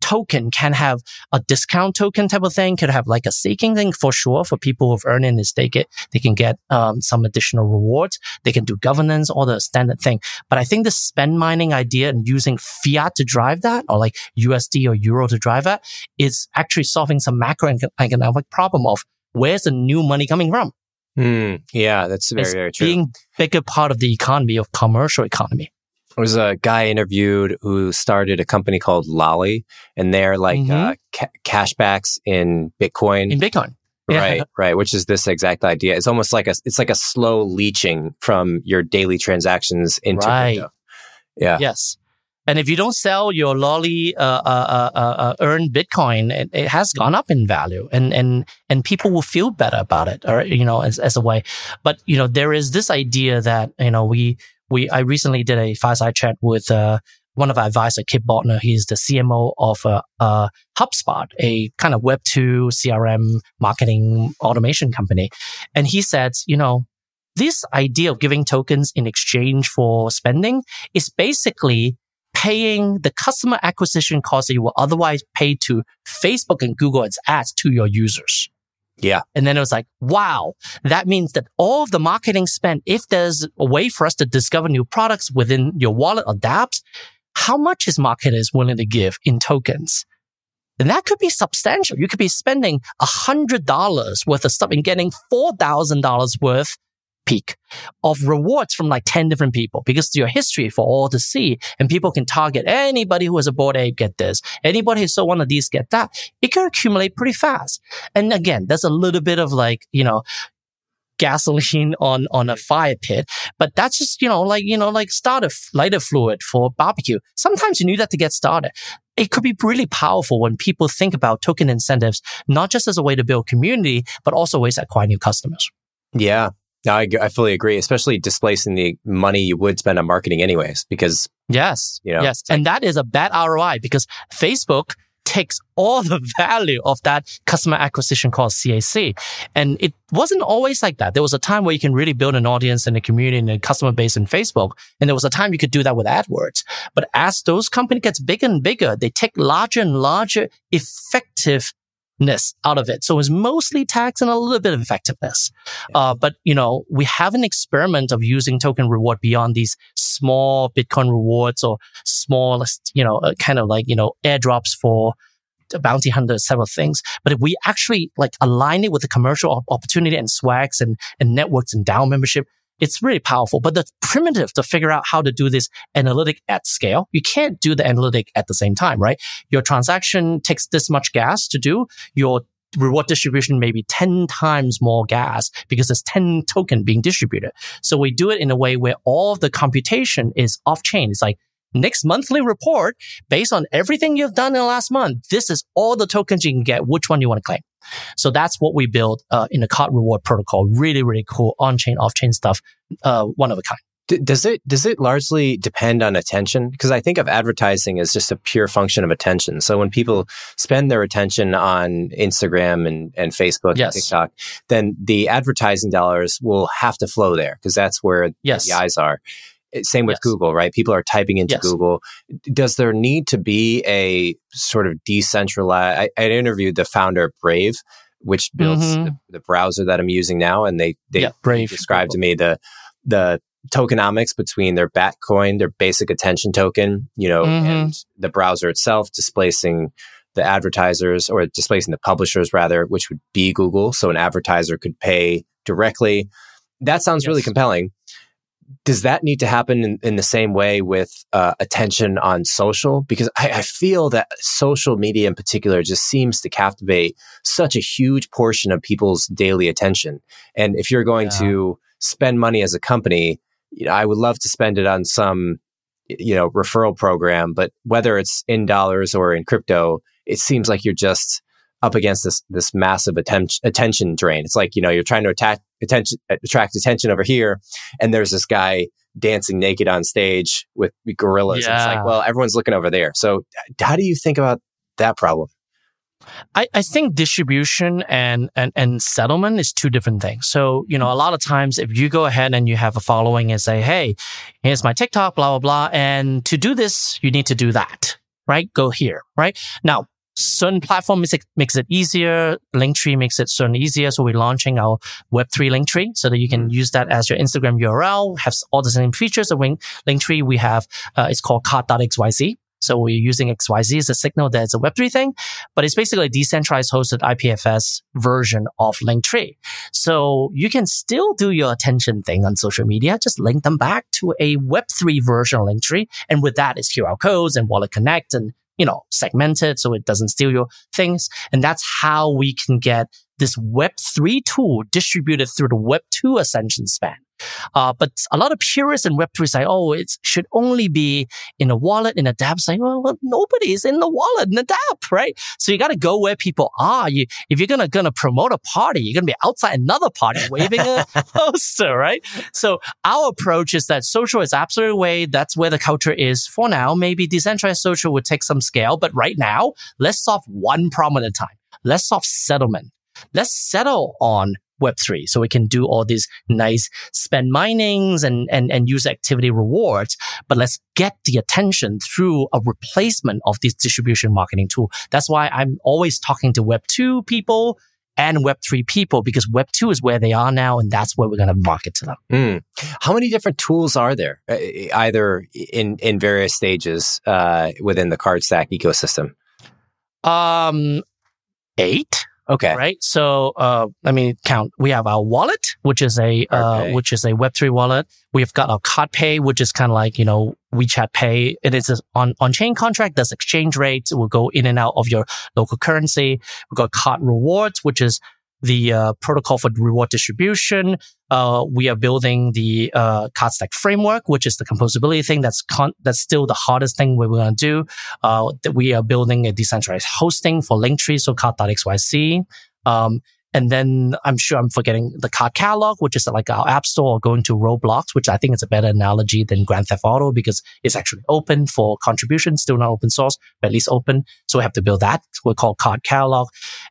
B: token can have a discount token type of thing, could have like a staking thing for sure for people who've earned and stake it. They can get um, some additional rewards. They can do governance, all the standard thing. But I think the spend mining idea and using fiat to drive that or like USD or euro to drive that is actually solving some macroeconomic problem of where's the new money coming from?
A: Mm, yeah, that's very,
B: it's
A: very true.
B: Being bigger part of the economy of commercial economy.
A: There was a guy interviewed who started a company called Lolli, and they're like mm-hmm. uh, ca- cashbacks in Bitcoin.
B: In Bitcoin,
A: right, yeah. right. Which is this exact idea. It's almost like a it's like a slow leeching from your daily transactions into right. crypto. Yeah.
B: Yes. And if you don't sell your Lolli uh, uh, uh, uh, uh earned Bitcoin, it, it, has gone up in value, and and and people will feel better about it, or you know, as as a way. But you know, there is this idea that you know we we I recently did a fireside chat with uh, one of our advisor, Kip Bodnar. He's the CMO of uh, uh, HubSpot, a kind of Web two CRM marketing automation company, and he said, you know, this idea of giving tokens in exchange for spending is basically paying the customer acquisition cost that you will otherwise pay to Facebook and Google as ads to your users.
A: Yeah.
B: And then it was like, wow, that means that all of the marketing spend, if there's a way for us to discover new products within your wallet or dApps, how much is marketers willing to give in tokens? And that could be substantial. You could be spending a hundred dollars worth of stuff and getting four thousand dollars worth peak of rewards from like 10 different people because it's your history for all to see. And people can target anybody who has a Bored Ape, get this. Anybody who so one of these, get that. It can accumulate pretty fast. And again, there's a little bit of like, you know, gasoline on on a fire pit but that's just you know like you know like starter lighter fluid for barbecue sometimes you need that to get started it could be really powerful when people think about token incentives not just as a way to build community but also ways to acquire new customers
A: yeah no, I, I fully agree, especially displacing the money you would spend on marketing anyways, because
B: yes, you know, yes, and that is a bad ROI because Facebook takes all the value of that customer acquisition cost CAC. And it wasn't always like that. There was a time where you can really build an audience and a community and a customer base in Facebook. And there was a time you could do that with AdWords. But as those companies gets bigger and bigger, they take larger and larger effective ness out of it. So it's mostly tax and a little bit of effectiveness. Uh, but you know, we have an experiment of using token reward beyond these small Bitcoin rewards or small, you know, uh, kind of like, you know, airdrops for bounty hunter, several things. But if we actually like align it with the commercial opportunity and swags and, and networks and DAO membership, it's really powerful. But the primitive to figure out how to do this analytic at scale, you can't do the analytic at the same time, right? Your transaction takes this much gas to do. Your reward distribution may be 10 times more gas because there's 10 token being distributed. So we do it in a way where all the computation is off chain. It's like next monthly report based on everything you've done in the last month. This is all the tokens you can get. Which one you want to claim? So that's what we build uh, in the card reward protocol. Really, really cool on chain, off chain stuff. Uh, one of a kind.
A: does it does it largely depend on attention? Because I think of advertising as just a pure function of attention. So when people spend their attention on Instagram and, and Facebook yes. and TikTok, then the advertising dollars will have to flow there because that's where yes. the eyes are. Same with yes. Google, right? People are typing into yes. Google. Does there need to be a sort of decentralized? I, I interviewed the founder of Brave, which builds mm-hmm. the, the, browser that I'm using now, and they they yeah, Brave, described Google. to me the the tokenomics between their Batcoin, their basic attention token, you know, mm-hmm. and the browser itself, displacing the advertisers or displacing the publishers rather, which would be Google. So an advertiser could pay directly. That sounds yes. really compelling does that need to happen in, in the same way with uh, attention on social? Because I, I, feel that social media in particular just seems to captivate such a huge portion of people's daily attention. And if you're going yeah. to spend money as a company, you know, I would love to spend it on some, you know, referral program, but whether it's in dollars or in crypto, it seems like you're just up against this this massive attention attention drain. It's like you know you're trying to attack attention attract attention over here, and there's this guy dancing naked on stage with gorillas. Yeah. It's like well everyone's looking over there. So how do you think about that problem?
B: I, I think distribution and, and, and settlement is two different things. So, you know, a lot of times if you go ahead and you have a following and say, Hey, here's my TikTok, blah, blah, blah. And to do this, you need to do that, right? Go here, right? Now, certain platform makes it, makes it easier. Linktree makes it certain easier. So we're launching our Web3 Linktree so that you can mm. use that as your Instagram URL, have all the same features of Linktree. We have, uh, it's called card.xyz. So we're using XYZ as a signal that it's a Web3 thing, but it's basically a decentralized hosted IPFS version of Linktree. So you can still do your attention thing on social media, just link them back to a Web3 version of Linktree. And with that is QR codes and Wallet Connect and you know, segmented so it doesn't steal your things. And that's how we can get this Web3 tool distributed through the Web2 ascension span. Uh, but a lot of purists in Web3 say, oh, it should only be in a wallet, in a dApp. Say, well, well nobody's in the wallet, in the dApp, right? So you got to go where people are. You, if you're going to, going to promote a party, you're going to be outside another party waving a poster, right? So our approach is that social is absolutely way. That's where the culture is for now. Maybe decentralized social would take some scale, but right now, let's solve one problem at a time. Let's solve settlement. Let's settle on Web3. So we can do all these nice spend minings and, and, and user activity rewards. But let's get the attention through a replacement of this distribution marketing tool. That's why I'm always talking to Web2 people and Web3 people because Web2 is where they are now and that's where we're going to market to them.
A: Mm. How many different tools are there, uh, either in, in various stages uh, within the CardStack ecosystem?
B: Um, eight.
A: Okay.
B: Right. So, uh, let me count. We have our wallet, which is a, uh, which is a Web3 wallet. We've got our card pay, which is kind of like, you know, WeChat pay. It is on, on chain contract. Does exchange rates. will go in and out of your local currency. We've got card rewards, which is the uh, protocol for reward distribution. Uh, we are building the uh, CardStack framework, which is the composability thing. That's con- that's still the hardest thing we're going to do. Uh, that we are building a decentralized hosting for Linktree, so card.xyz. Um, and then I'm sure I'm forgetting the card catalog, which is like our app store or going to Roblox, which I think is a better analogy than Grand Theft Auto because it's actually open for contribution, still not open source, but at least open. So we have to build that. We call card catalog.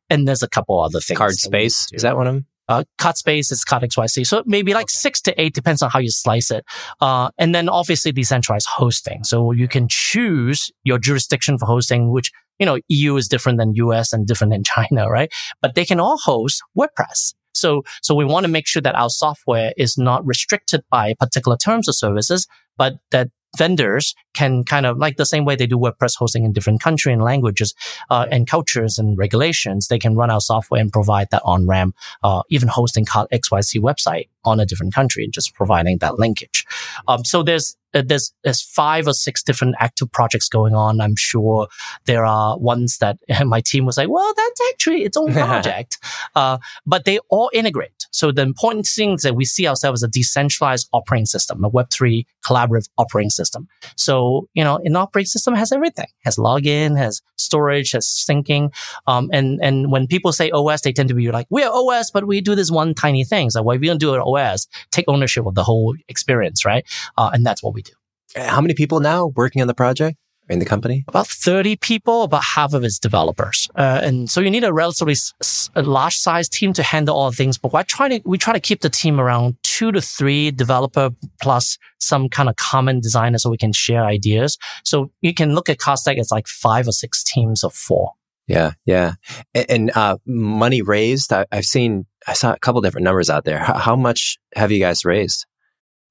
B: And there's a couple other things.
A: Card space. Is that one of them?
B: Uh, card space is card XYZ. So maybe like okay. six to eight, depends on how you slice it. Uh, and then obviously decentralized hosting. So you can choose your jurisdiction for hosting, which you know, EU is different than US and different than China, right? But they can all host WordPress. So, so we want to make sure that our software is not restricted by particular terms of services, but that vendors can kind of like the same way they do WordPress hosting in different country and languages uh, and cultures and regulations. They can run our software and provide that on ramp, uh, even hosting XYZ website on a different country and just providing that linkage. Um, so there's uh, there's there's five or six different active projects going on. I'm sure there are ones that my team was like, well, that's actually its own project, uh, but they all integrate. So the important thing is that we see ourselves as a decentralized operating system, a Web3 collaborative operating system. So, you know, an operating system has everything, has login, has storage, has syncing. Um, and, and when people say OS, they tend to be like, we're OS, but we do this one tiny thing. So why we don't do an OS, take ownership of the whole experience, right? Uh, and that's what we do.
A: How many people now working on the project? In the company?
B: About 30 people, about half of it's developers. Uh, and so you need a relatively s- a large size team to handle all things. But I try to, we try to keep the team around two to three developer plus some kind of common designer so we can share ideas. So you can look at CardStack as like five or six teams of four.
A: Yeah, yeah. And, and uh, money raised, I, have seen, I saw a couple different numbers out there. How, how much have you guys raised?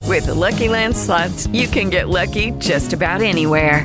C: With the Lucky Land slots, you can get lucky just about anywhere.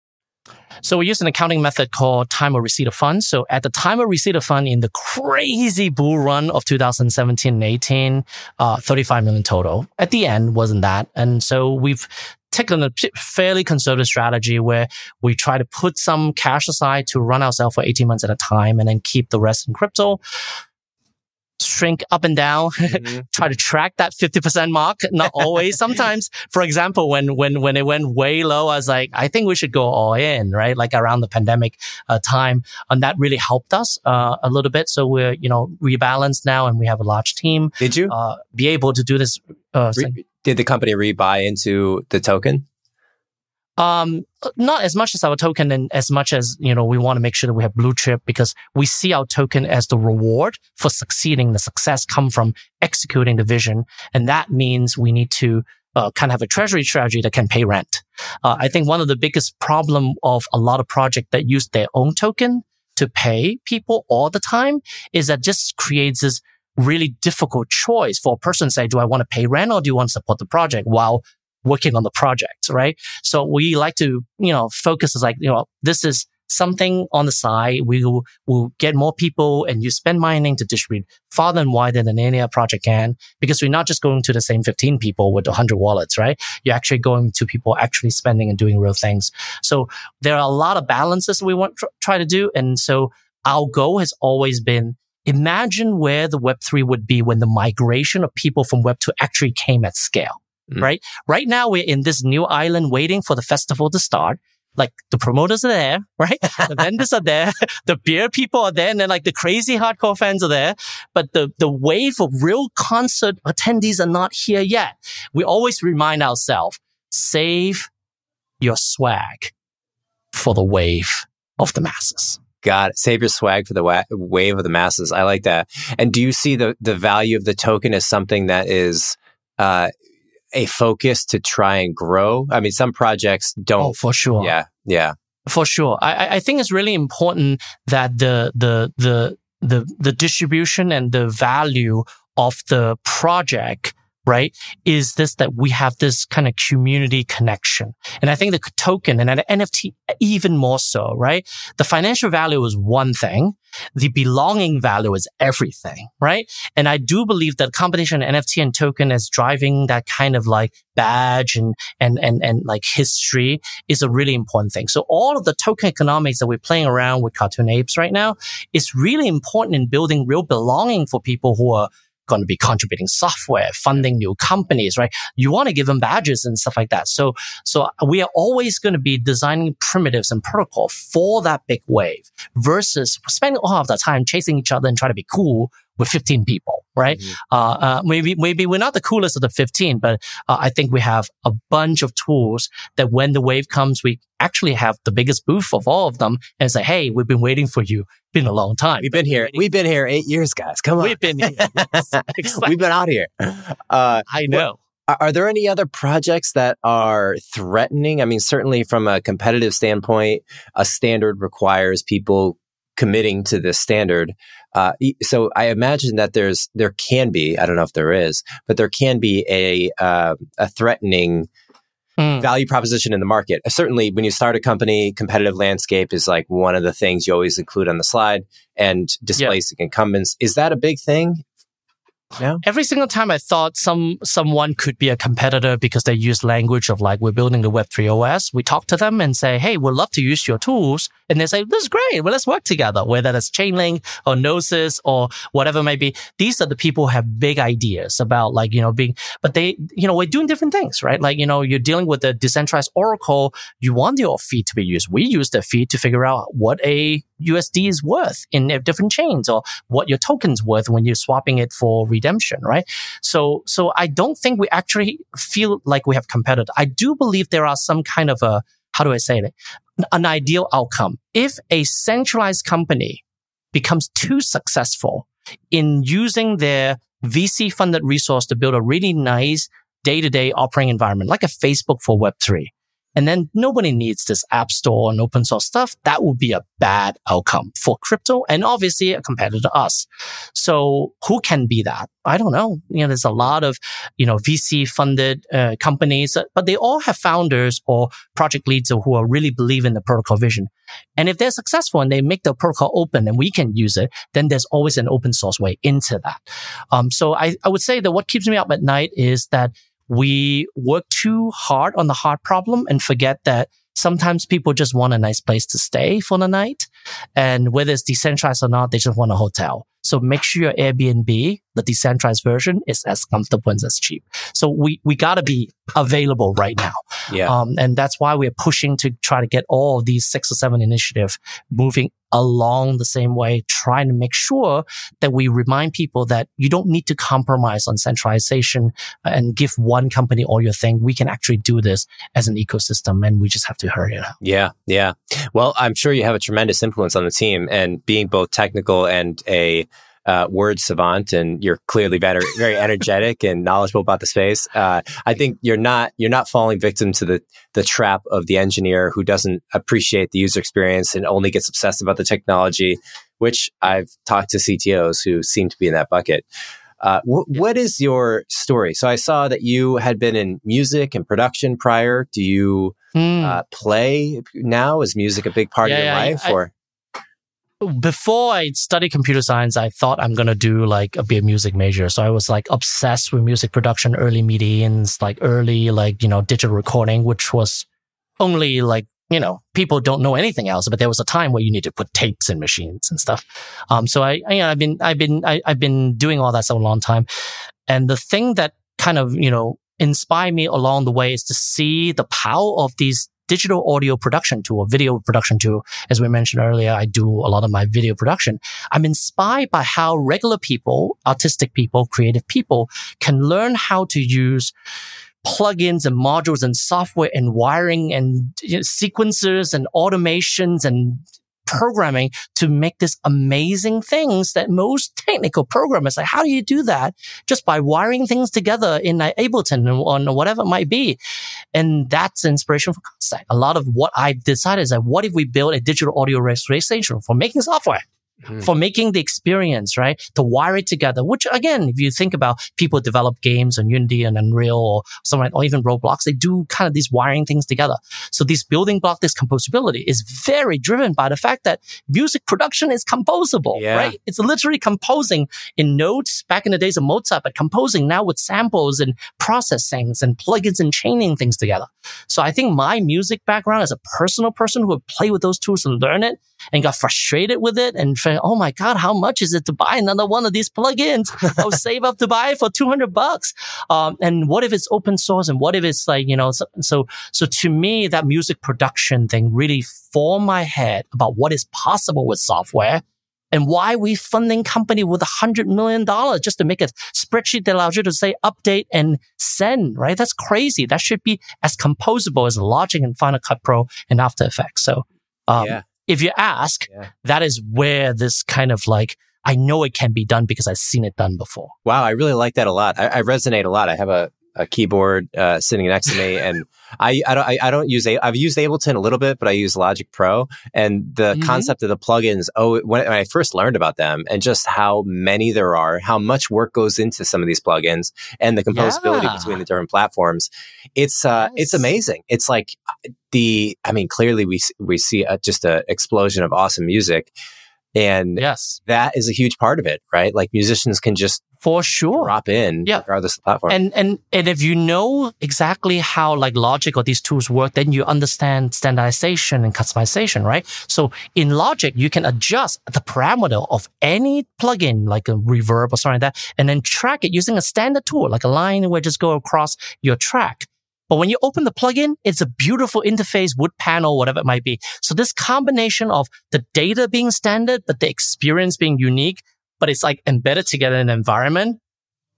B: So we use an accounting method called time of receipt of funds. So at the time of receipt of fund in the crazy bull run of 2017 and 18, uh, 35 million total. At the end wasn't that. And so we've taken a fairly conservative strategy where we try to put some cash aside to run ourselves for 18 months at a time and then keep the rest in crypto shrink up and down, mm-hmm. try to track that 50% mark. Not always. Sometimes, for example, when, when, when it went way low, I was like, I think we should go all in, right? Like around the pandemic uh, time. And that really helped us uh, a little bit. So we're, you know, rebalanced now and we have a large team.
A: Did you
B: uh, be able to do this? Uh,
A: Re- did the company rebuy into the token?
B: Um, not as much as our token and as much as, you know, we want to make sure that we have blue chip because we see our token as the reward for succeeding. The success come from executing the vision. And that means we need to uh, kind of have a treasury strategy that can pay rent. Uh, I think one of the biggest problem of a lot of projects that use their own token to pay people all the time is that just creates this really difficult choice for a person to say, do I want to pay rent or do you want to support the project while working on the project, right? So we like to, you know, focus is like, you know, this is something on the side. We will, will get more people and you spend mining to distribute farther and wider than any other project can because we're not just going to the same 15 people with 100 wallets, right? You're actually going to people actually spending and doing real things. So there are a lot of balances we want to try to do. And so our goal has always been imagine where the Web3 would be when the migration of people from Web2 actually came at scale mm. right? Right now we're in this new island waiting for the festival to start. Like the promoters are there, right? the vendors are there, the beer people are there, and then like the crazy hardcore fans are there. But the, the wave of real concert attendees are not here yet. We always remind ourselves, save your swag for the wave of the masses.
A: Got it. Save your swag for the wa- wave of the masses. I like that. And do you see the, the value of the token as something that is, uh, a focus to try and grow? I mean, some projects don't. Oh,
B: for sure.
A: Yeah. Yeah.
B: For sure. I, I think it's really important that the, the, the, the, the distribution and the value of the project right, is this that we have this kind of community connection. And I think the token and an NFT even more so, right? The financial value is one thing. The belonging value is everything, right? And I do believe that combination NFT and token is driving that kind of like badge and, and, and, and like history is a really important thing. So all of the token economics that we're playing around with cartoon apes right now is really important in building real belonging for people who are going to be contributing software, funding new companies, right? You want to give them badges and stuff like that. So, so we are always going to be designing primitives and protocol for that big wave versus spending all of the time chasing each other and trying to be cool with 15 people, right? Mm-hmm. Uh, uh, maybe, maybe we're not the coolest of the 15, but uh, I think we have a bunch of tools that when the wave comes, we actually have the biggest booth of all of them and say, Hey, we've been waiting for you. Been a long time.
A: We've been here. We've been here eight years, guys. Come on.
B: We've been here.
A: exactly. We've been out here.
B: Uh, I know.
A: Are there any other projects that are threatening? I mean, certainly from a competitive standpoint, a standard requires people committing to this standard. Uh, so I imagine that there's there can be I don't know if there is, but there can be a uh, a threatening mm. value proposition in the market. Certainly, when you start a company, competitive landscape is like one of the things you always include on the slide, and displacing yeah. incumbents is that a big thing?
B: No? Every single time I thought some someone could be a competitor because they use language of like we're building the Web3 OS, we talk to them and say, "Hey, we'd love to use your tools." And they say, "This is great. Well, let's work together." Whether that's Chainlink or Gnosis or whatever may be, these are the people who have big ideas about like you know being, but they you know we're doing different things, right? Like you know you're dealing with the decentralized Oracle. You want your feed to be used. We use the feed to figure out what a USD is worth in different chains or what your token's worth when you're swapping it for redemption, right? So, so I don't think we actually feel like we have competitor. I do believe there are some kind of a, how do I say it? An ideal outcome. If a centralized company becomes too successful in using their VC funded resource to build a really nice day to day operating environment, like a Facebook for Web3, and then nobody needs this app store and open source stuff. That would be a bad outcome for crypto and obviously a competitor to us. So who can be that? I don't know. You know, there's a lot of, you know, VC funded uh, companies, but they all have founders or project leads who are really believe in the protocol vision. And if they're successful and they make the protocol open and we can use it, then there's always an open source way into that. Um, so I, I would say that what keeps me up at night is that we work too hard on the hard problem and forget that sometimes people just want a nice place to stay for the night. And whether it's decentralized or not, they just want a hotel. So make sure your Airbnb, the decentralized version, is as comfortable and as cheap. So we, we gotta be available right now.
A: Yeah.
B: Um, and that's why we're pushing to try to get all of these six or seven initiatives moving along the same way, trying to make sure that we remind people that you don't need to compromise on centralization uh, and give one company all your thing. We can actually do this as an ecosystem and we just have to hurry it up.
A: Yeah. Yeah. Well, I'm sure you have a tremendous influence on the team and being both technical and a uh, word savant, and you're clearly very, very energetic and knowledgeable about the space. Uh, I think you're not you're not falling victim to the the trap of the engineer who doesn't appreciate the user experience and only gets obsessed about the technology. Which I've talked to CTOs who seem to be in that bucket. Uh, wh- what is your story? So I saw that you had been in music and production prior. Do you mm. uh, play now? Is music a big part yeah, of your yeah, life? I, or
B: before I studied computer science, I thought I'm to do like a be a music major. So I was like obsessed with music production, early medians, like early, like, you know, digital recording, which was only like, you know, people don't know anything else, but there was a time where you need to put tapes in machines and stuff. Um, so I, you know, I've been, I've been, I, I've been doing all that for a long time. And the thing that kind of, you know, inspired me along the way is to see the power of these digital audio production tool, video production tool. As we mentioned earlier, I do a lot of my video production. I'm inspired by how regular people, artistic people, creative people can learn how to use plugins and modules and software and wiring and you know, sequencers and automations and programming to make this amazing things that most technical programmers like, how do you do that? Just by wiring things together in like Ableton or whatever it might be. And that's inspiration for CardStack. A lot of what I've decided is that what if we build a digital audio workstation for making software? Mm. for making the experience, right? To wire it together, which again, if you think about people develop games on Unity and Unreal or something, or even Roblox, they do kind of these wiring things together. So this building block, this composability is very driven by the fact that music production is composable, yeah. right? It's literally composing in notes back in the days of Mozart, but composing now with samples and processings and plugins and chaining things together. So I think my music background as a personal person who would play with those tools and learn it and got frustrated with it and think, oh my God, how much is it to buy another one of these plugins? I'll save up to buy it for 200 bucks. Um, and what if it's open source? And what if it's like, you know, so, so, so to me, that music production thing really formed my head about what is possible with software and why we funding company with a hundred million dollars just to make a spreadsheet that allows you to say update and send, right? That's crazy. That should be as composable as Logic and Final Cut Pro and After Effects. So, um, yeah if you ask, yeah. that is where this kind of like, I know it can be done because I've seen it done before.
A: Wow. I really like that a lot. I, I resonate a lot. I have a, a keyboard uh, sitting next to me, and I I don't I, I, don't use a I've used Ableton a little bit, but I use Logic Pro, and the mm-hmm. concept of the plugins. Oh, when, when, I first learned about them, and just how many there are, how much work goes into some of these plugins, and the composability yeah. between the different platforms, it's uh yes. it's amazing. It's like the I mean, clearly we we see a, just an explosion of awesome music. And
B: yes,
A: that is a huge part of it, right? Like musicians can just
B: for sure
A: drop in yeah. regardless of the platform.
B: And and and if you know exactly how like Logic or these tools work, then you understand standardization and customization, right? So in Logic, you can adjust the parameter of any plugin, like a reverb or something like that, and then track it using a standard tool, like a line where just go across your track. But when you open the plugin, it's a beautiful interface, wood panel, whatever it might be. So this combination of the data being standard, but the experience being unique, but it's like embedded together in an environment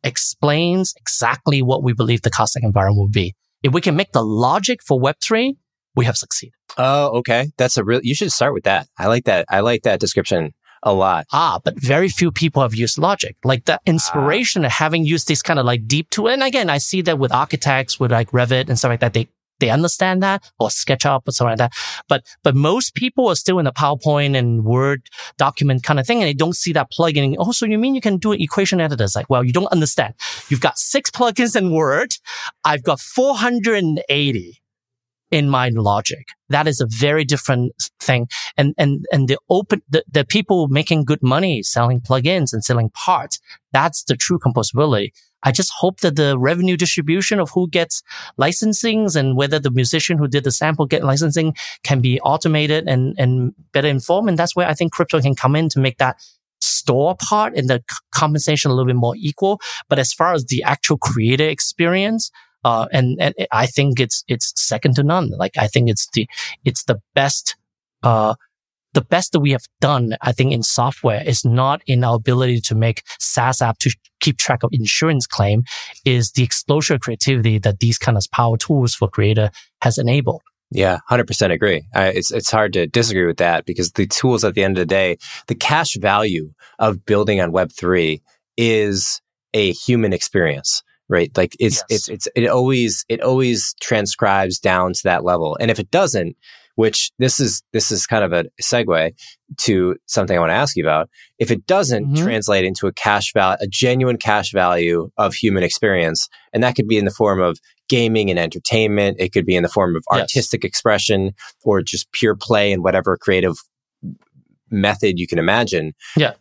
B: explains exactly what we believe the Cardstack environment will be. If we can make the logic for Web3, we have succeeded.
A: Oh, okay. That's a real, you should start with that. I like that. I like that description a lot.
B: Ah, but very few people have used logic. Like the inspiration ah. of having used this kind of like deep tool. And again, I see that with architects, with like Revit and stuff like that. They, they understand that or SketchUp or something like that. But, but most people are still in the PowerPoint and Word document kind of thing. And they don't see that plugin. Oh, so you mean you can do an equation editors? Like, well, you don't understand. You've got six plugins in Word. I've got 480 in my logic. That is a very different thing. And, and, and the open, the, the people making good money selling plugins and selling parts, that's the true composability. I just hope that the revenue distribution of who gets licensings and whether the musician who did the sample get licensing can be automated and, and better informed. And that's where I think crypto can come in to make that store part and the compensation a little bit more equal. But as far as the actual creator experience, uh, and, and I think it's, it's second to none. Like, I think it's the, it's the best, uh, the best that we have done, I think, in software is not in our ability to make SaaS app to keep track of insurance claim is the explosion of creativity that these kind of power tools for creator has enabled.
A: Yeah, 100% agree. Uh, it's, it's hard to disagree with that because the tools at the end of the day, the cash value of building on Web3 is a human experience right? Like it's, yes. it's, it's, it always, it always transcribes down to that level. And if it doesn't, which this is, this is kind of a segue to something I want to ask you about. If it doesn't mm-hmm. translate into a cash value, a genuine cash value of human experience, and that could be in the form of gaming and entertainment. It could be in the form of artistic yes. expression or just pure play and whatever creative method you can imagine.
B: Yeah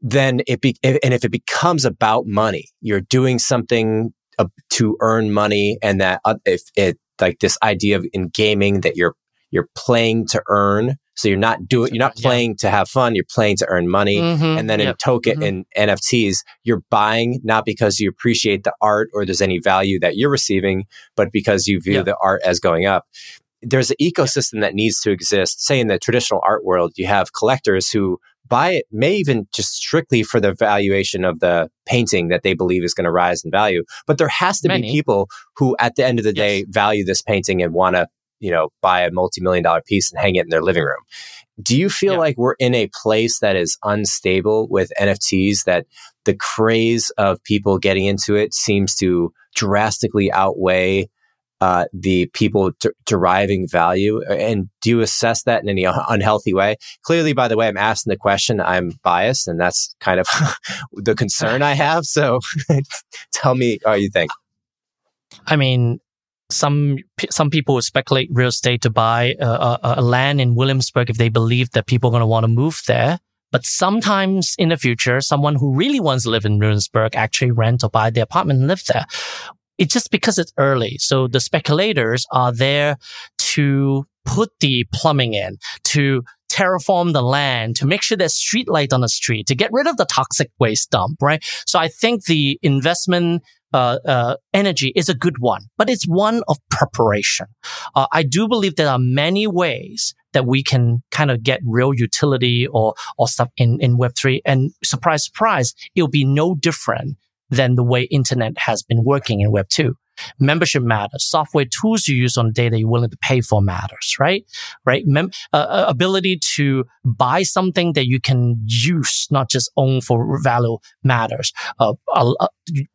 A: then it be, and if it becomes about money, you're doing something uh, to earn money and that uh, if it like this idea of in gaming that you're you're playing to earn so you're not doing you're not playing yeah. to have fun you're playing to earn money mm-hmm. and then yep. in token mm-hmm. in nfts you're buying not because you appreciate the art or there's any value that you're receiving but because you view yep. the art as going up there's an ecosystem that needs to exist say in the traditional art world you have collectors who buy it may even just strictly for the valuation of the painting that they believe is going to rise in value. But there has to Many. be people who at the end of the yes. day value this painting and want to, you know, buy a multi-million dollar piece and hang it in their living room. Do you feel yeah. like we're in a place that is unstable with NFTs that the craze of people getting into it seems to drastically outweigh uh, the people deriving value? And do you assess that in any unhealthy way? Clearly, by the way, I'm asking the question. I'm biased, and that's kind of the concern I have. So, tell me how you think.
B: I mean, some some people speculate real estate to buy a, a land in Williamsburg if they believe that people are going to want to move there. But sometimes in the future, someone who really wants to live in Williamsburg actually rent or buy the apartment and live there. It's just because it's early. So the speculators are there to put the plumbing in, to terraform the land, to make sure there's street light on the street, to get rid of the toxic waste dump, right? So I think the investment uh, uh, energy is a good one, but it's one of preparation. Uh, I do believe there are many ways that we can kind of get real utility or or stuff in in Web three, and surprise, surprise, it'll be no different than the way internet has been working in Web two. Membership matters. Software tools you use on data you're willing to pay for matters, right? Right. Mem- uh, uh, ability to buy something that you can use, not just own for value matters. Uh,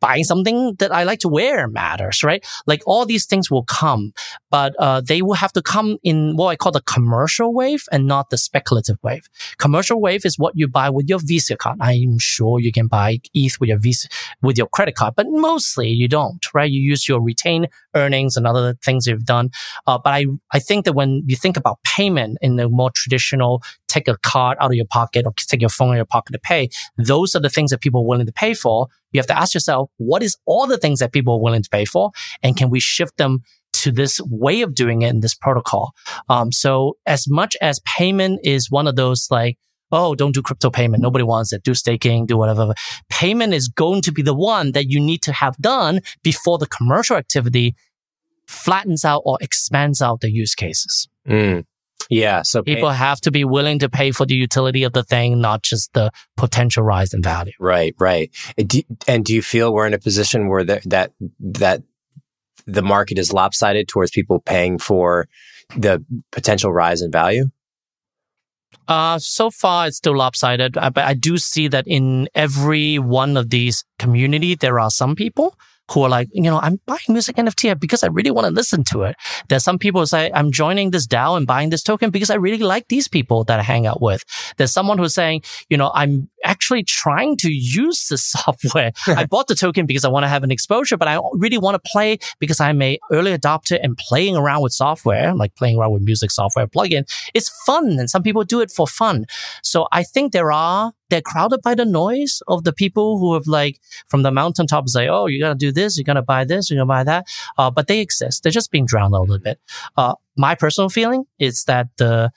B: buying something that I like to wear matters, right? Like all these things will come, but uh, they will have to come in what I call the commercial wave and not the speculative wave. Commercial wave is what you buy with your Visa card. I'm sure you can buy ETH with your Visa, with your credit card, but mostly you don't, right? You use your retained earnings and other things you've done. Uh, but I, I think that when you think about payment in the more traditional, take a card out of your pocket or take your phone out of your pocket to pay, those are the things that people are willing to pay for. You have to ask yourself, what is all the things that people are willing to pay for? And can we shift them to this way of doing it in this protocol? Um, so as much as payment is one of those like, oh, don't do crypto payment. Nobody wants it. Do staking, do whatever. Payment is going to be the one that you need to have done before the commercial activity flattens out or expands out the use cases.
A: Mm. Yeah. So
B: people pay- have to be willing to pay for the utility of the thing, not just the potential rise in value.
A: Right. Right. And do, and do you feel we're in a position where the, that, that the market is lopsided towards people paying for the potential rise in value?
B: Uh, so far it's still lopsided, uh, but I do see that in every one of these community, there are some people who are like, you know, I'm buying music NFT because I really want to listen to it. There's some people who say, I'm joining this DAO and buying this token because I really like these people that I hang out with. There's someone who's saying, you know, I'm actually trying to use the software. I bought the token because I want to have an exposure, but I really want to play because I'm a early adopter and playing around with software, like playing around with music software plugin. It's fun and some people do it for fun. So I think there are they're crowded by the noise of the people who have like from the mountaintop say, oh, you're gonna do this, you're to buy this, you're to buy that. Uh, but they exist. They're just being drowned a little bit. Uh, my personal feeling is that the,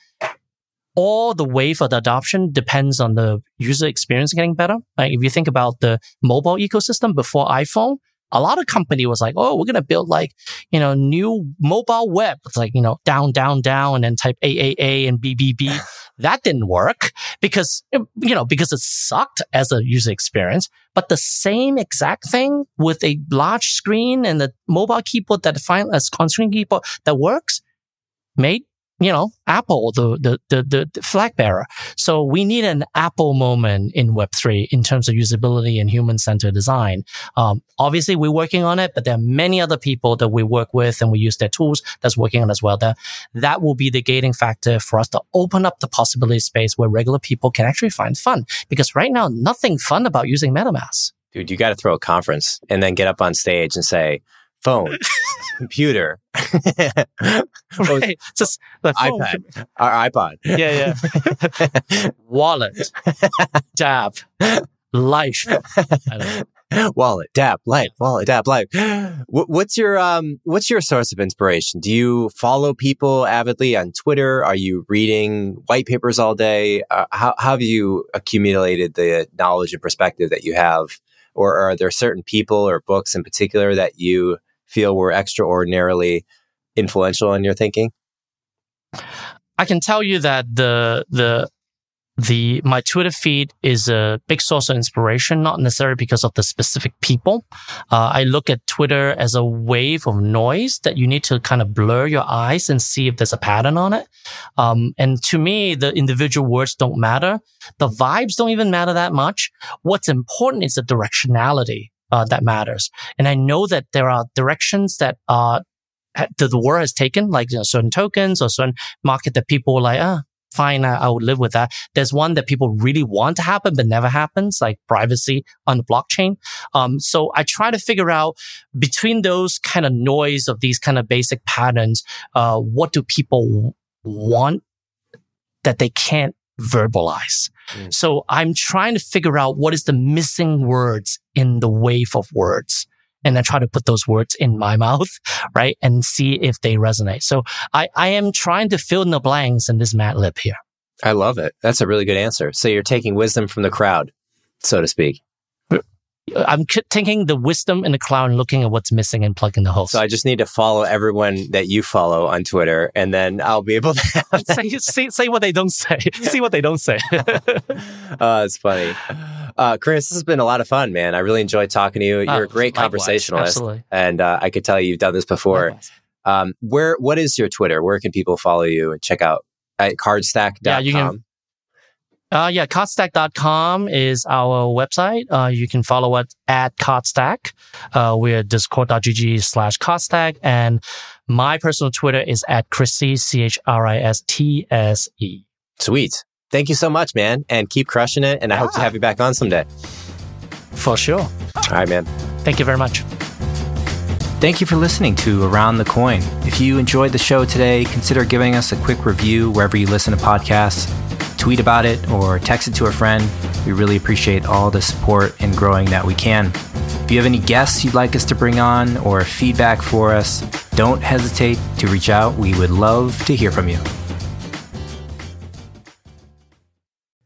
B: all the wave of the adoption depends on the user experience getting better. Like if you think about the mobile ecosystem before iPhone, a lot of company was like, oh, we're going to build like, you know, new mobile web. It's like, you know, down, down, down, and then type AAA and BBB. That didn't work because, you know, because it sucked as a user experience. But the same exact thing with a large screen and the mobile keyboard that define as constant keyboard that works made you know, Apple, the, the, the, the, flag bearer. So we need an Apple moment in Web3 in terms of usability and human centered design. Um, obviously we're working on it, but there are many other people that we work with and we use their tools that's working on as well. That, that will be the gating factor for us to open up the possibility space where regular people can actually find fun. Because right now, nothing fun about using MetaMask.
A: Dude, you got to throw a conference and then get up on stage and say, phone, computer,
B: right. just
A: the phone. iPad, our iPod.
B: Yeah, yeah. Wallet, dab, life.
A: Wallet, dab, life, wallet, dab, life. What's your um? What's your source of inspiration? Do you follow people avidly on Twitter? Are you reading white papers all day? Uh, how, how have you accumulated the knowledge and perspective that you have? Or are there certain people or books in particular that you feel were extraordinarily influential in your thinking?
B: I can tell you that the the the my Twitter feed is a big source of inspiration, not necessarily because of the specific people. Uh, I look at Twitter as a wave of noise that you need to kind of blur your eyes and see if there's a pattern on it. Um, and to me, the individual words don't matter. The vibes don't even matter that much. What's important is the directionality uh, that matters. And I know that there are directions that are the, the world has taken, like you know, certain tokens or certain market that people were like, ah, fine, I, I would live with that. There's one that people really want to happen, but never happens, like privacy on the blockchain. Um, so I try to figure out between those kind of noise of these kind of basic patterns, uh, what do people want that they can't verbalize? Mm. So I'm trying to figure out what is the missing words in the wave of words and I try to put those words in my mouth, right? And see if they resonate. So I, I am trying to fill in the blanks in this Mad Lib here.
A: I love it. That's a really good answer. So you're taking wisdom from the crowd, so to speak.
B: I'm taking the wisdom in the cloud and looking at what's missing and plugging the holes.
A: So I just need to follow everyone that you follow on Twitter, and then I'll be able to
B: say, say, say what they don't say. See what they don't say.
A: oh, it's funny. Uh, Chris, this has been a lot of fun, man. I really enjoyed talking to you. You're oh, a great likewise. conversationalist, Absolutely. and uh, I could tell you you've done this before. Um, where what is your Twitter? Where can people follow you and check out at cardstack.com? Yeah, you can
B: uh, yeah, cardstack.com is our website. Uh, you can follow us at cardstack. Uh, we're at discord.gg slash cardstack. And my personal Twitter is at Chrissy, C-H-R-I-S-T-S-E.
A: Sweet. Thank you so much, man. And keep crushing it. And I hope to have you back on someday.
B: For sure. All
A: right, man.
B: Thank you very much.
A: Thank you for listening to Around the Coin. If you enjoyed the show today, consider giving us a quick review wherever you listen to podcasts tweet about it or text it to a friend. We really appreciate all the support and growing that we can. If you have any guests you'd like us to bring on or feedback for us, don't hesitate to reach out. We would love to hear from you.